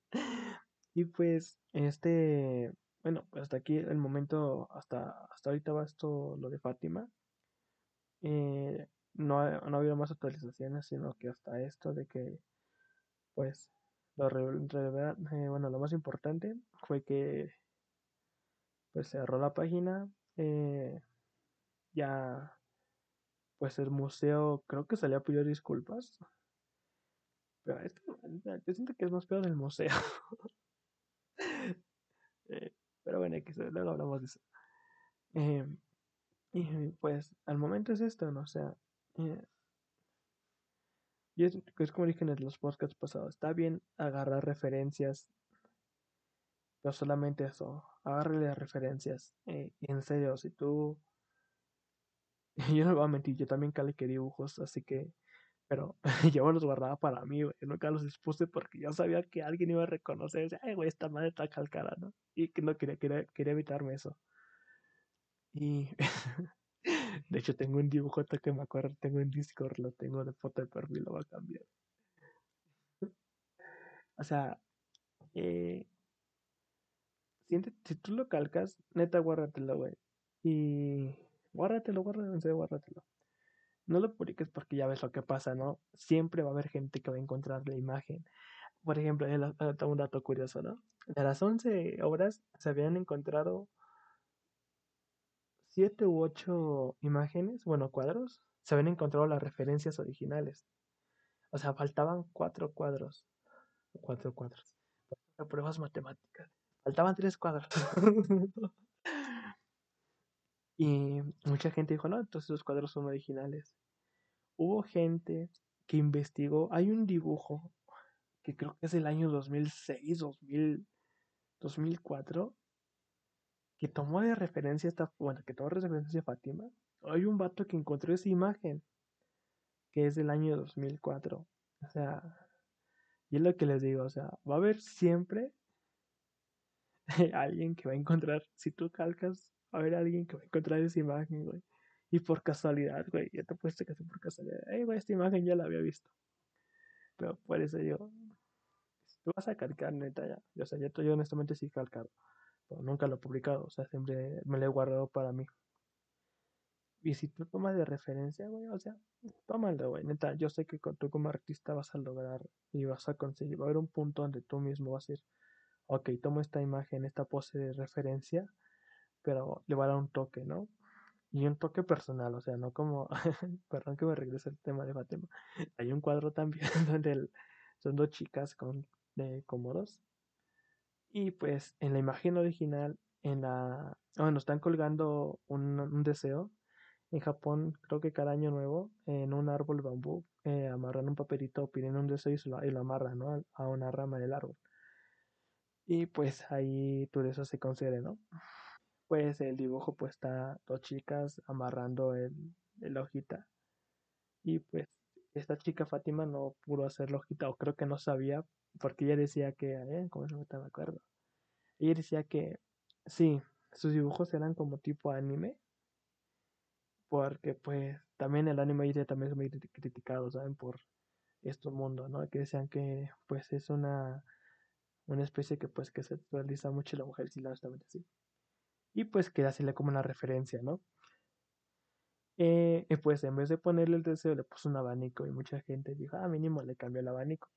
y pues, este, bueno, pues hasta aquí el momento, hasta, hasta ahorita va esto, lo de Fátima. Eh, no, no ha habido más actualizaciones, sino que hasta esto de que pues lo eh, bueno, lo más importante fue que pues cerró la página. Eh, ya pues el museo creo que salió a pedir disculpas. Pero esto, yo siento que es más peor del museo. (laughs) Eh, pero bueno, luego hablamos de eso. y pues al momento es esto, ¿no? O sea, y es, como dije en los podcasts pasados, está bien agarrar referencias, pero solamente eso, agarrarle las referencias. Eh, en serio, si tú... (laughs) yo no voy a mentir, yo también caliqué dibujos, así que... Pero (laughs) yo los guardaba para mí, güey. nunca los expuse porque yo sabía que alguien iba a reconocer. Ay, güey, esta madre está calcada, ¿no? Y que no quería, quería, quería evitarme eso. Y (laughs) De hecho, tengo un dibujo que me acuerdo, tengo en Discord, lo tengo de foto de perfil, lo voy a cambiar. o sea, eh, si tú lo calcas, neta, guárdatelo, güey. Y guárdatelo, guárdatelo, guárdatelo. No lo publiques porque ya ves lo que pasa, ¿no? Siempre va a haber gente que va a encontrar la imagen. Por ejemplo, un dato curioso, ¿no? De las 11 obras se habían encontrado siete u ocho imágenes, bueno, cuadros, se habían encontrado las referencias originales. O sea, faltaban cuatro cuadros. Cuatro cuadros. Pruebas matemáticas. Faltaban tres cuadros. (laughs) y mucha gente dijo, no, entonces los cuadros son originales. Hubo gente que investigó. Hay un dibujo que creo que es del año 2006, 2000, 2004, que tomó de referencia esta, bueno, que tomó de referencia a Fátima, hay un vato que encontró esa imagen, que es del año 2004. O sea, y es lo que les digo, o sea, va a haber siempre (laughs) alguien que va a encontrar, si tú calcas, va a haber alguien que va a encontrar esa imagen, güey. Y por casualidad, güey, ya te puesto que por casualidad. Ey, güey, esta imagen ya la había visto. Pero por eso yo, tú vas a calcar, neta, ya. O sea, yo, yo honestamente sí calcado nunca lo he publicado, o sea, siempre me lo he guardado para mí. Y si tú tomas de referencia, güey, o sea, tómalo, güey, neta, yo sé que tú como artista vas a lograr y vas a conseguir, va a haber un punto donde tú mismo vas a decir, ok, tomo esta imagen, esta pose de referencia, pero le va a dar un toque, ¿no? Y un toque personal, o sea, no como, (laughs) perdón que me regrese el tema de Fatima, hay un cuadro también (laughs) donde son dos chicas con de cómodos Y pues en la imagen original, en la... Bueno, están colgando un, un deseo. En Japón, creo que cada año nuevo, en un árbol bambú, eh, amarran un papelito pidiendo un deseo y, lo, y lo amarran, ¿no? A una rama del árbol. Y pues ahí tu deseo se concede, ¿no? Pues el dibujo pues está dos chicas amarrando el, el hojita. Y pues esta chica Fátima no pudo hacer la hojita, o creo que no sabía, porque ella decía que, eh, como no me acuerdo. Ella decía que sí, sus dibujos eran como tipo anime, porque pues también el anime ya también es muy criticado, ¿saben? Por este mundo, ¿no? Que decían que pues es una, una especie que pues que se realiza mucho la mujer, sí, honestamente sí. Y pues queda así como una referencia, ¿no? Eh, pues en vez de ponerle el deseo le puso un abanico y mucha gente dijo, ah, mínimo le cambió el abanico.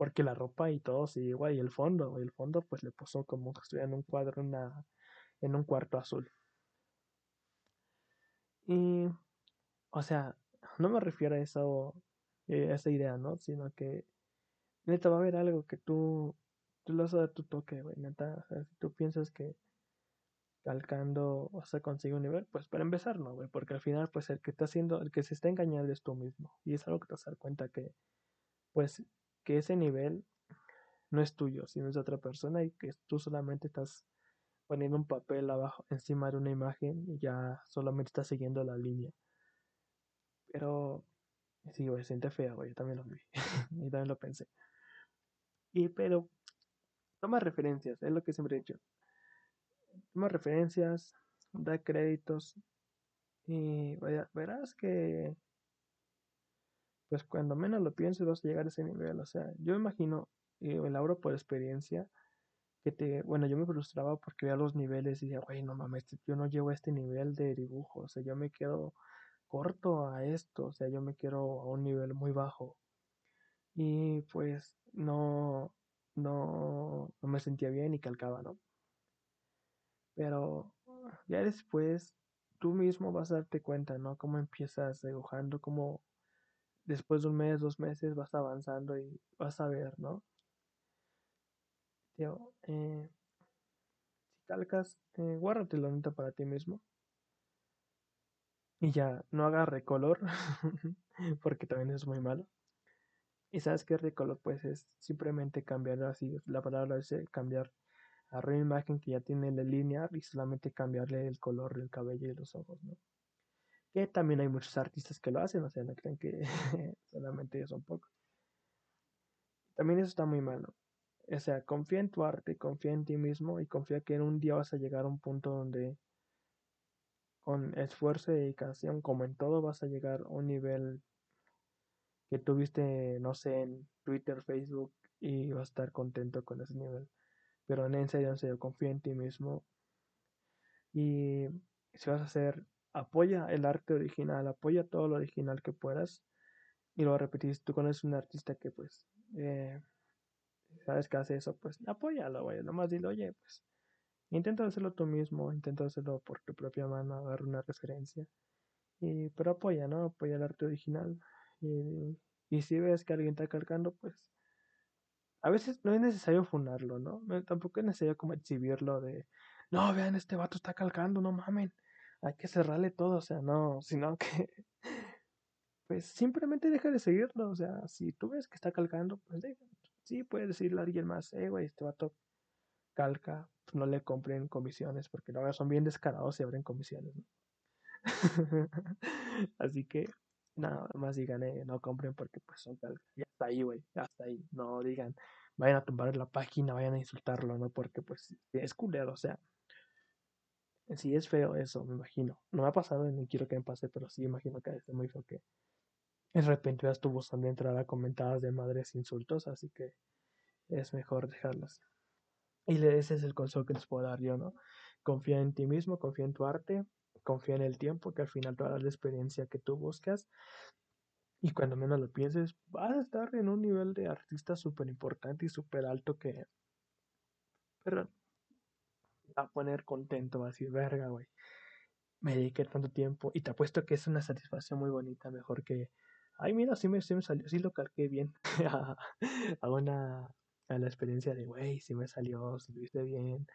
Porque la ropa y todo sigue igual, y el fondo, el fondo pues le puso como que estuviera en un cuadro, una, en un cuarto azul. Y, o sea, no me refiero a eso, eh, esa idea, ¿no? Sino que neta va a haber algo que tú, tú le vas a dar tu toque, güey, neta. O sea, si tú piensas que calcando vas a conseguir un nivel, pues para empezar, no, güey, porque al final, pues el que está haciendo, el que se está engañando es tú mismo. Y es algo que te vas a dar cuenta que, pues, que ese nivel no es tuyo, sino es de otra persona y que tú solamente estás poniendo un papel abajo encima de una imagen y ya solamente estás siguiendo la línea. Pero sí, güey, siente feo, yo también lo vi. (laughs) y también lo pensé. Y pero toma referencias, es lo que siempre he dicho. Toma referencias, da créditos y vaya, verás que pues cuando menos lo pienses vas a llegar a ese nivel. O sea, yo imagino, y elaboro por experiencia, que te, bueno, yo me frustraba porque veía los niveles y decía, güey, no mames, yo no llego a este nivel de dibujo, o sea, yo me quedo corto a esto, o sea, yo me quiero a un nivel muy bajo. Y pues no, no, no me sentía bien y calcaba, ¿no? Pero ya después tú mismo vas a darte cuenta, ¿no? Cómo empiezas dibujando, cómo después de un mes, dos meses vas avanzando y vas a ver, ¿no? Tío, eh, si calcas, eh, guárdate la nota para ti mismo. Y ya, no hagas recolor, (laughs) porque también es muy malo. Y sabes que recolor, pues es simplemente cambiar así, la palabra es cambiar a una imagen que ya tiene la línea y solamente cambiarle el color del cabello y los ojos, ¿no? Que también hay muchos artistas que lo hacen, o sea, no crean que (laughs) solamente son pocos. También eso está muy malo. O sea, confía en tu arte, confía en ti mismo y confía que en un día vas a llegar a un punto donde con esfuerzo y dedicación, como en todo, vas a llegar a un nivel que tuviste, no sé, en Twitter, Facebook y vas a estar contento con ese nivel. Pero en serio, en serio, confía en ti mismo. Y si vas a hacer, apoya el arte original, apoya todo lo original que puedas. Y lo repetís, tú conoces un artista que pues, eh, sabes que hace eso, pues apóyalo, güey. Nomás dile, oye, pues, intenta hacerlo tú mismo, intenta hacerlo por tu propia mano, agarra una referencia. Y, pero apoya, ¿no? Apoya el arte original. Y, y si ves que alguien está calcando, pues a veces no es necesario fundarlo, ¿no? ¿no? Tampoco es necesario como exhibirlo de, no, vean, este vato está calcando, no mamen, hay que cerrarle todo, o sea, no, sino que, pues simplemente deja de seguirlo, o sea, si tú ves que está calcando, pues deja, sí, puedes decirle a alguien más, eh, güey, este vato calca, pues no le compren comisiones, porque luego son bien descarados y abren comisiones, ¿no? (laughs) Así que, nada más digan, eh, no compren porque pues son calca. Y hasta ahí, güey, hasta ahí. No digan, vayan a tumbar la página, vayan a insultarlo, ¿no? Porque pues es culero, o sea. Sí es feo eso, me imagino. No me ha pasado ni quiero que me pase, pero sí imagino que es muy feo que de repente veas tu buzón de entrada comentadas de madres insultos, así que es mejor dejarlas. Y ese es el consejo que les puedo dar yo, ¿no? Confía en ti mismo, confía en tu arte, confía en el tiempo, que al final a dar la experiencia que tú buscas. Y cuando menos lo pienses, vas a estar en un nivel de artista súper importante y súper alto que... Pero va a poner contento, va a decir, verga, güey. Me dediqué tanto tiempo y te apuesto que es una satisfacción muy bonita, mejor que, ay, mira, sí me, sí salió, sí lo calqué bien (laughs) a, una, a la experiencia de, güey, si me salió, si lo viste bien,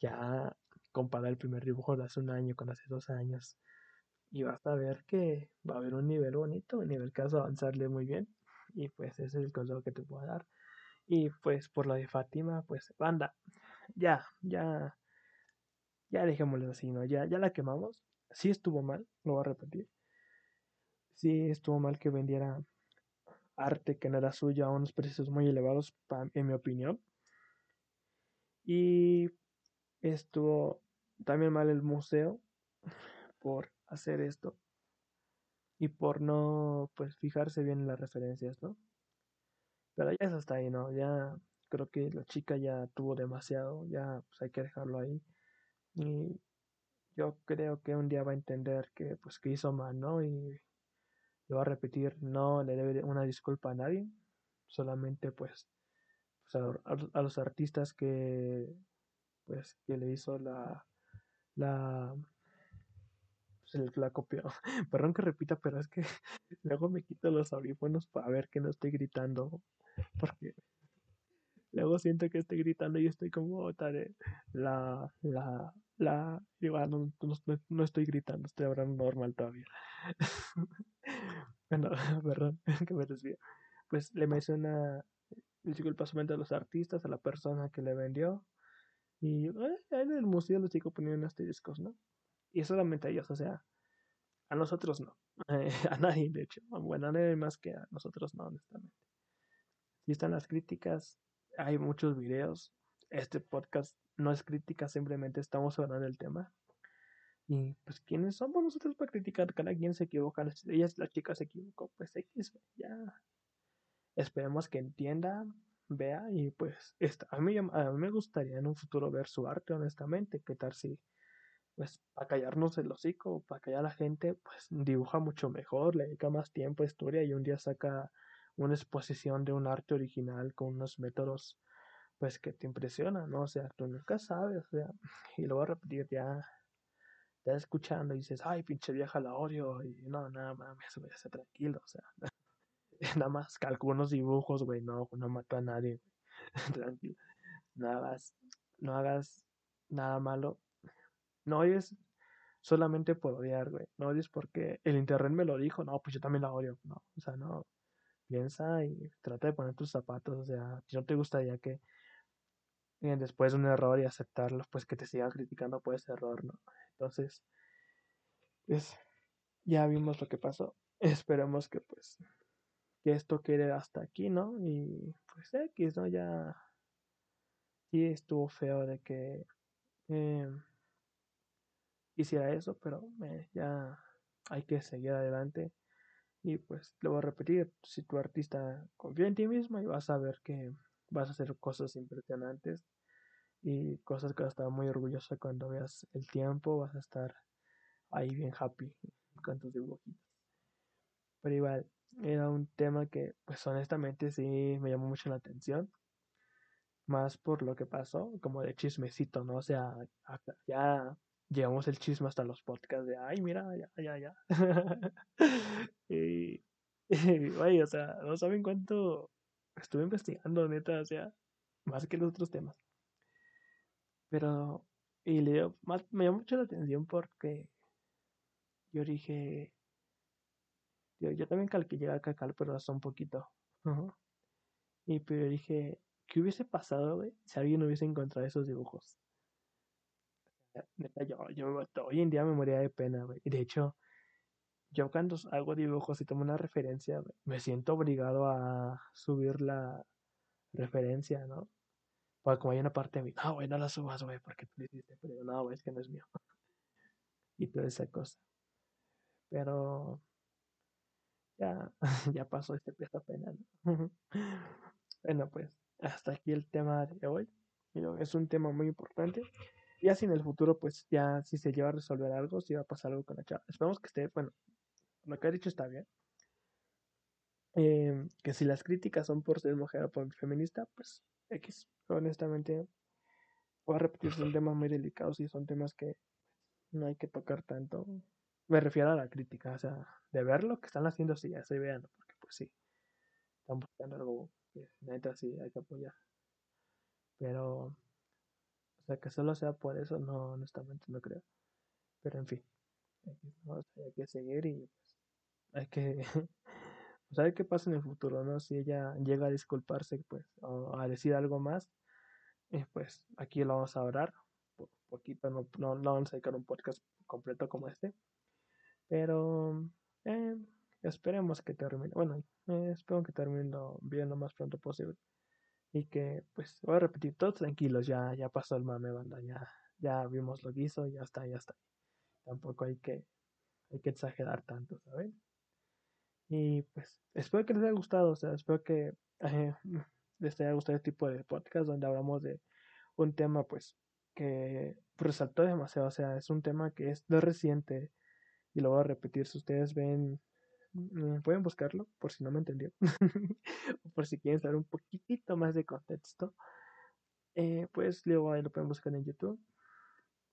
ya comparar el primer dibujo de hace un año con hace dos años. Y vas a ver que va a haber un nivel bonito, un nivel que vas a avanzarle muy bien. Y pues ese es el consejo que te puedo dar. Y pues por lo de Fátima, pues banda, ya, ya, ya dejémoslo así, ¿no? Ya, ya la quemamos. Sí estuvo mal, lo voy a repetir. Sí estuvo mal que vendiera arte que no era suyo a unos precios muy elevados, en mi opinión. Y estuvo también mal el museo (laughs) por hacer esto y por no pues fijarse bien en las referencias, ¿no? Pero ya eso está ahí, ¿no? Ya creo que la chica ya tuvo demasiado, ya pues hay que dejarlo ahí. Y yo creo que un día va a entender que pues que hizo mal, ¿no? Y lo va a repetir, no le debe una disculpa a nadie, solamente pues, pues a, los artistas que pues que le hizo la la pues, la copió. (laughs) Perdón que repita, pero es que (laughs) luego me quito los audífonos para ver que no estoy gritando. Porque luego siento que estoy gritando y estoy como tal la la la digo, ah, no, no, estoy gritando, estoy hablando normal todavía. (laughs) bueno, (laughs) perdón, (laughs) que me desvío. Pues le menciona el pasamiento a los artistas, a la persona que le vendió. Y eh, en el museo los sigo poniendo asteriscos, ¿no? Y solamente a ellos, o sea, a nosotros no. a nadie, de hecho. Bueno, a nadie más que a nosotros no, honestamente. Si están las críticas, hay muchos videos. Este podcast no es crítica, simplemente estamos hablando del tema. Y pues, ¿quiénes somos nosotros para criticar? Cada quien se equivoca. Ella, la chica se equivocó. Pues X, ya. Esperemos que entienda, vea y pues a, mí, a mí me gustaría en un futuro ver su arte, honestamente. ¿Qué tal si, pues, para callarnos el hocico, para callar a la gente, pues dibuja mucho mejor, le dedica más tiempo a historia y un día saca una exposición de un arte original con unos métodos pues que te impresionan, ¿no? O sea, tú nunca sabes, o sea, (laughs) y lo voy a repetir ya, ya escuchando y dices, ay, pinche vieja la odio, y no, nada mames, voy a ser tranquilo, o sea, (laughs) nada más calculo unos dibujos, güey, no, no mato a nadie, (laughs) tranquilo, no hagas, no hagas nada malo, no oyes solamente por odiar, güey, no odies porque el internet me lo dijo, no, pues yo también la odio, no, o sea, no, piensa y trata de poner tus zapatos, o sea, si no te gustaría que después de un error y aceptarlo, pues que te sigan criticando por ese error, ¿no? Entonces, pues ya vimos lo que pasó. Esperemos que pues que esto quede hasta aquí, ¿no? Y pues X, ¿no? Ya sí estuvo feo de que eh, hiciera eso, pero eh, ya hay que seguir adelante. Y pues lo voy a repetir, si tu artista confía en ti mismo y vas a ver que vas a hacer cosas impresionantes y cosas que vas a estar muy orgulloso cuando veas el tiempo, vas a estar ahí bien happy con tus dibujitos. Pero igual, era un tema que pues honestamente sí me llamó mucho la atención. Más por lo que pasó, como de chismecito, ¿no? O sea, ya llevamos el chisme hasta los podcasts de, ay, mira, ya, ya, ya. (laughs) y, y, o sea, no saben cuánto estuve investigando, neta, o sea, más que los otros temas. Pero, y le dio, más, me llamó mucho la atención porque yo dije, yo, yo también calqué a cacal, pero hasta un poquito. Y pero dije, ¿qué hubiese pasado, güey, si alguien hubiese encontrado esos dibujos? Neta, yo, yo hoy en día me moría de pena, güey. De hecho, yo cuando hago dibujos y tomo una referencia, me siento obligado a subir la referencia, ¿no? Porque como hay una parte de mí, no, güey, no la subas, güey, porque tú hiciste, pero no, es que no es mío. (laughs) y toda esa cosa. Pero ya, (laughs) ya pasó este esta pena, ¿no? (laughs) bueno, pues hasta aquí el tema de hoy. Es un tema muy importante. Y así en el futuro, pues ya si se lleva a resolver algo, si va a pasar algo con la chava. Esperamos que esté, bueno, lo que ha dicho está bien. Eh, que si las críticas son por ser mujer o por feminista, pues X. Honestamente, voy a repetir, son temas muy delicados y son temas que no hay que tocar tanto. Me refiero a la crítica, o sea, de ver lo que están haciendo, sí, ya estoy vean, porque pues sí, están buscando algo que neta sí hay que apoyar. Pero, sea, que solo sea por eso, no, honestamente no creo. Pero en fin, hay que seguir y pues, hay que (laughs) saber qué pasa en el futuro, ¿no? Si ella llega a disculparse, pues, o a decir algo más, eh, pues aquí lo vamos a orar. Poquito, no, no, no vamos a dedicar un podcast completo como este. Pero eh, esperemos que termine. Bueno, eh, espero que termine bien lo más pronto posible. Y que, pues, voy a repetir, todos tranquilos, ya, ya pasó el mame, banda, ya, ya vimos lo que hizo, ya está, ya está. Tampoco hay que, hay que exagerar tanto, ¿saben? Y pues, espero que les haya gustado, o sea, espero que eh, (laughs) les haya gustado este tipo de podcast donde hablamos de un tema, pues, que resaltó demasiado, o sea, es un tema que es de reciente y lo voy a repetir, si ustedes ven pueden buscarlo por si no me entendió (laughs) por si quieren saber un poquitito más de contexto eh, pues luego ahí lo pueden buscar en YouTube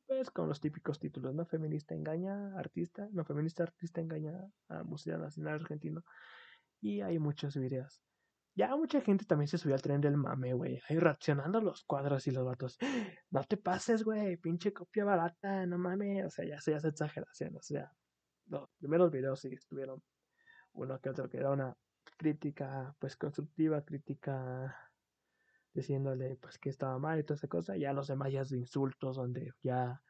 pues con los típicos títulos no feminista engaña artista no feminista artista engaña a Museo Nacional Argentino y hay muchos videos ya mucha gente también se subió al tren del mame, güey. Ahí reaccionando los cuadros y los vatos. (gasps) No te pases, güey. Pinche copia barata, no mames. O sea, ya se hace exageración. O sea, los primeros videos sí estuvieron uno que otro que era una crítica pues constructiva, crítica diciéndole pues que estaba mal y toda esa cosa, ya los demás ya de insultos donde ya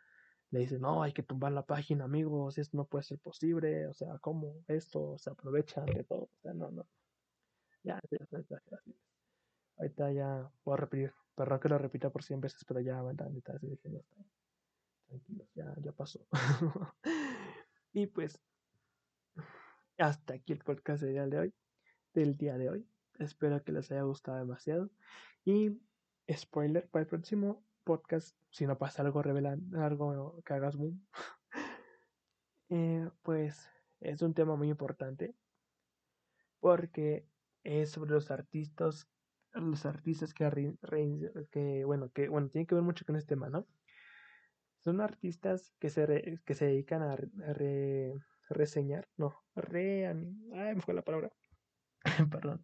le dicen, no, hay que tumbar la página, amigos, esto no puede ser posible, o sea, ¿cómo esto se aprovecha de todo? O sea, no, no. Ya, ya, ya, Ahorita ya voy a repetir, perdón que lo repita por 100 veces, pero ya, neta, dije, ya, ya pasó. (laughs) y pues, hasta aquí el podcast del día de hoy. Del día de hoy. Espero que les haya gustado demasiado. Y spoiler para el próximo podcast, si no pasa algo revelando, algo que hagas boom. (laughs) Eh, pues es un tema muy importante. Porque es sobre los artistas. Los artistas que, que bueno, que bueno, tienen que ver mucho con este tema, ¿no? Son artistas que se, que se dedican a, re, reseñar, no, re, ay, me fue la palabra, (laughs) perdón,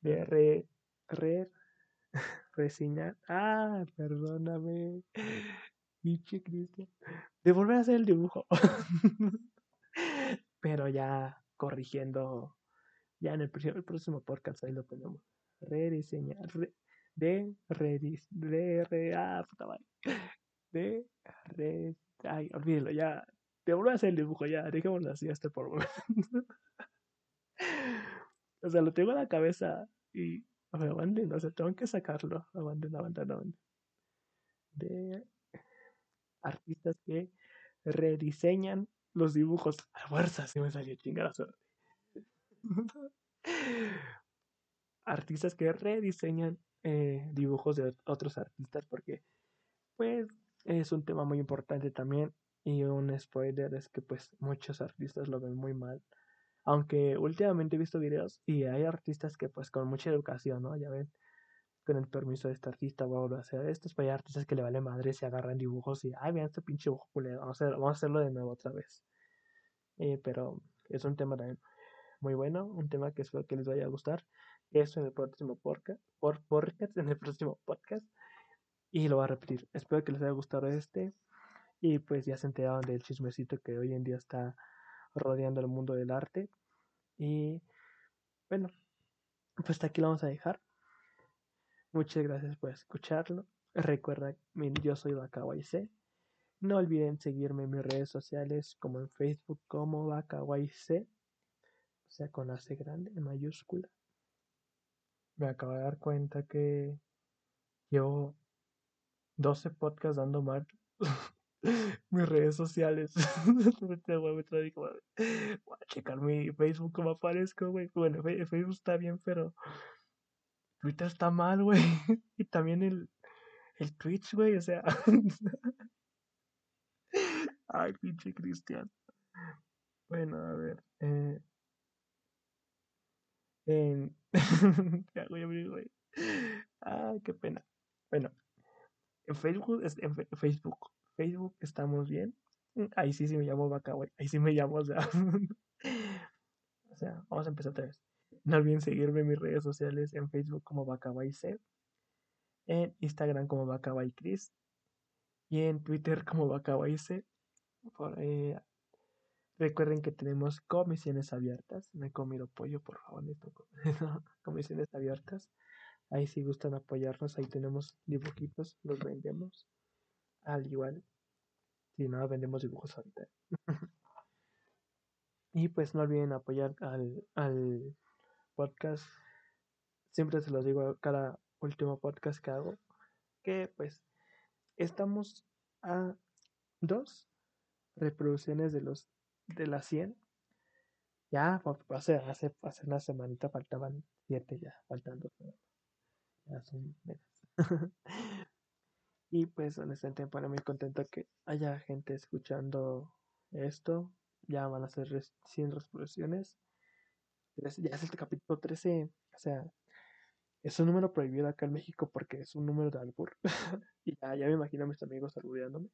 de re, re, (laughs) reseñar, ah, perdóname, (laughs) pinche Cristian, de volver a hacer el dibujo, pero ya corrigiendo, ya en el, próximo podcast ahí lo ponemos, re diseñar, re, de re, de re, ah, puta madre, de re, ay, olvídelo, ya te vuelvo a hacer el dibujo ya, dejémoslo así hasta por momento. (laughs) o sea, lo tengo en la cabeza y a ver, aguanten, o sea, tengo que sacarlo. Aguanten, aguanten. De artistas que rediseñan los dibujos. A fuerza, si me salió chingada suerte. (laughs) artistas que rediseñan eh, dibujos de otros artistas porque pues es un tema muy importante también y un spoiler es que pues muchos artistas lo ven muy mal. Aunque últimamente he visto videos y hay artistas que pues con mucha educación, ¿no? Ya ven, con el permiso de este artista voy a hacer esto. Pero hay artistas que le vale madre se agarran dibujos y, ay, vean este pinche dibujo culero, vamos a, vamos a hacerlo de nuevo otra vez. Eh, pero es un tema también muy bueno, un tema que espero que les vaya a gustar. Eso en el próximo podcast, por podcast, en el próximo podcast. Y lo voy a repetir. Espero que les haya gustado este. Y pues ya se enteraron del chismecito que hoy en día está rodeando el mundo del arte. Y bueno, pues hasta aquí lo vamos a dejar. Muchas gracias por escucharlo. Recuerda, yo soy C. No olviden seguirme en mis redes sociales como en Facebook como C. O sea, con la C grande en mayúscula. Me acabo de dar cuenta que llevo 12 podcasts dando mal (laughs) (laughs) mis redes sociales. (laughs) voy a checar mi Facebook como aparezco, güey. Bueno, Facebook está bien, pero Twitter está mal, güey. (laughs) Y también el, el Twitch, güey, o sea. Ay, pinche Cristian. Bueno, a ver. En... ya, güey, güey. Ah, qué pena. Bueno, en Facebook, en Facebook Facebook estamos bien. Mm, ahí sí, sí me llamo Vaca, Ahí sí me llamo, (laughs) o sea. vamos a empezar otra vez. No olviden seguirme en mis redes sociales en Facebook como C. en Instagram como Bacabay Chris y en Twitter como Bacabayce. Por, eh, recuerden que tenemos comisiones abiertas. Me he comido pollo, por favor. (laughs) comisiones abiertas. Ahí si gustan apoyarnos, ahí tenemos dibujitos, los vendemos. Al igual, si no, vendemos dibujos ahorita. (laughs) y pues no olviden apoyar al, al podcast. Siempre se los digo cada último podcast que hago. Que pues estamos a dos reproducciones de los de las 100. Ya, hace, hace, hace una semanita faltaban siete ya, faltando. Ya son menos. (laughs) y pues honestamente para muy contento que haya gente escuchando esto. Ya van a ser 100 reproducciones. Ya es el capítulo 13. O sea, es un número prohibido acá en México porque es un número de albur. (laughs) y ya, ya me imagino a mis amigos albureándome.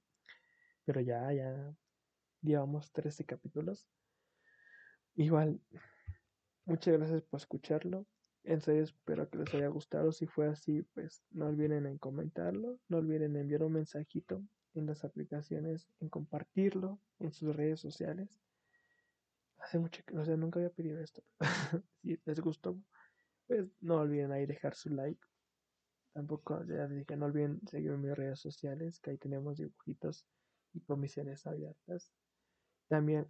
Pero ya, ya llevamos 13 capítulos. Igual, muchas gracias por escucharlo. En serio, espero que les haya gustado. Si fue así, pues no olviden en comentarlo. No olviden enviar un mensajito en las aplicaciones, en compartirlo en sus redes sociales. Hace mucho que, no sé, nunca había pedido esto. (laughs) si les gustó, pues no olviden ahí dejar su like. Tampoco, ya dije, no olviden seguirme en mis redes sociales, que ahí tenemos dibujitos y comisiones abiertas. También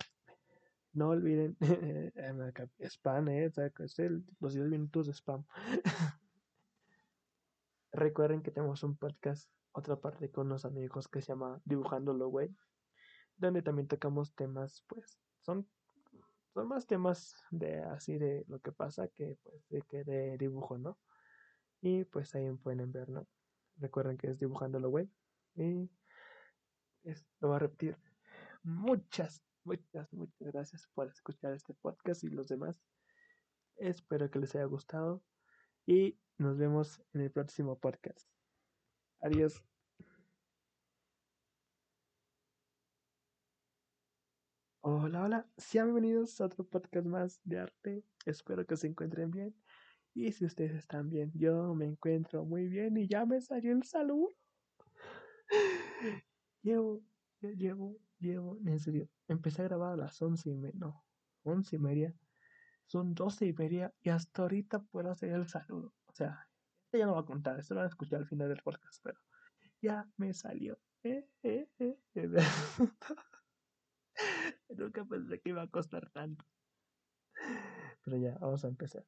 no olviden (laughs) spam, eh, los 10 minutos de spam. (laughs) Recuerden que tenemos un podcast, otra parte con unos amigos que se llama Dibujando lo Way, donde también tocamos temas, pues, son, son más temas de así de lo que pasa que pues de que de dibujo, ¿no? Y pues ahí pueden ver, ¿no? Recuerden que es Dibujando lo Way. Y es, lo voy a repetir. Muchas, muchas, muchas gracias por escuchar este podcast y los demás. Espero que les haya gustado y nos vemos en el próximo podcast. Adiós. Hola, hola, sean bienvenidos a otro podcast más de arte. Espero que se encuentren bien. Y si ustedes están bien, yo me encuentro muy bien y ya me salió el saludo. (laughs) Llevo, llevo, llevo, en serio, empecé a grabar a las once y media, no, once y media, son doce y media y hasta ahorita puedo hacer el saludo. O sea, esto ya no va a contar, esto lo van a escuchar al final del podcast, pero ya me salió. Eh, eh, eh, (laughs) Nunca pensé que iba a costar tanto. Pero ya, vamos a empezar.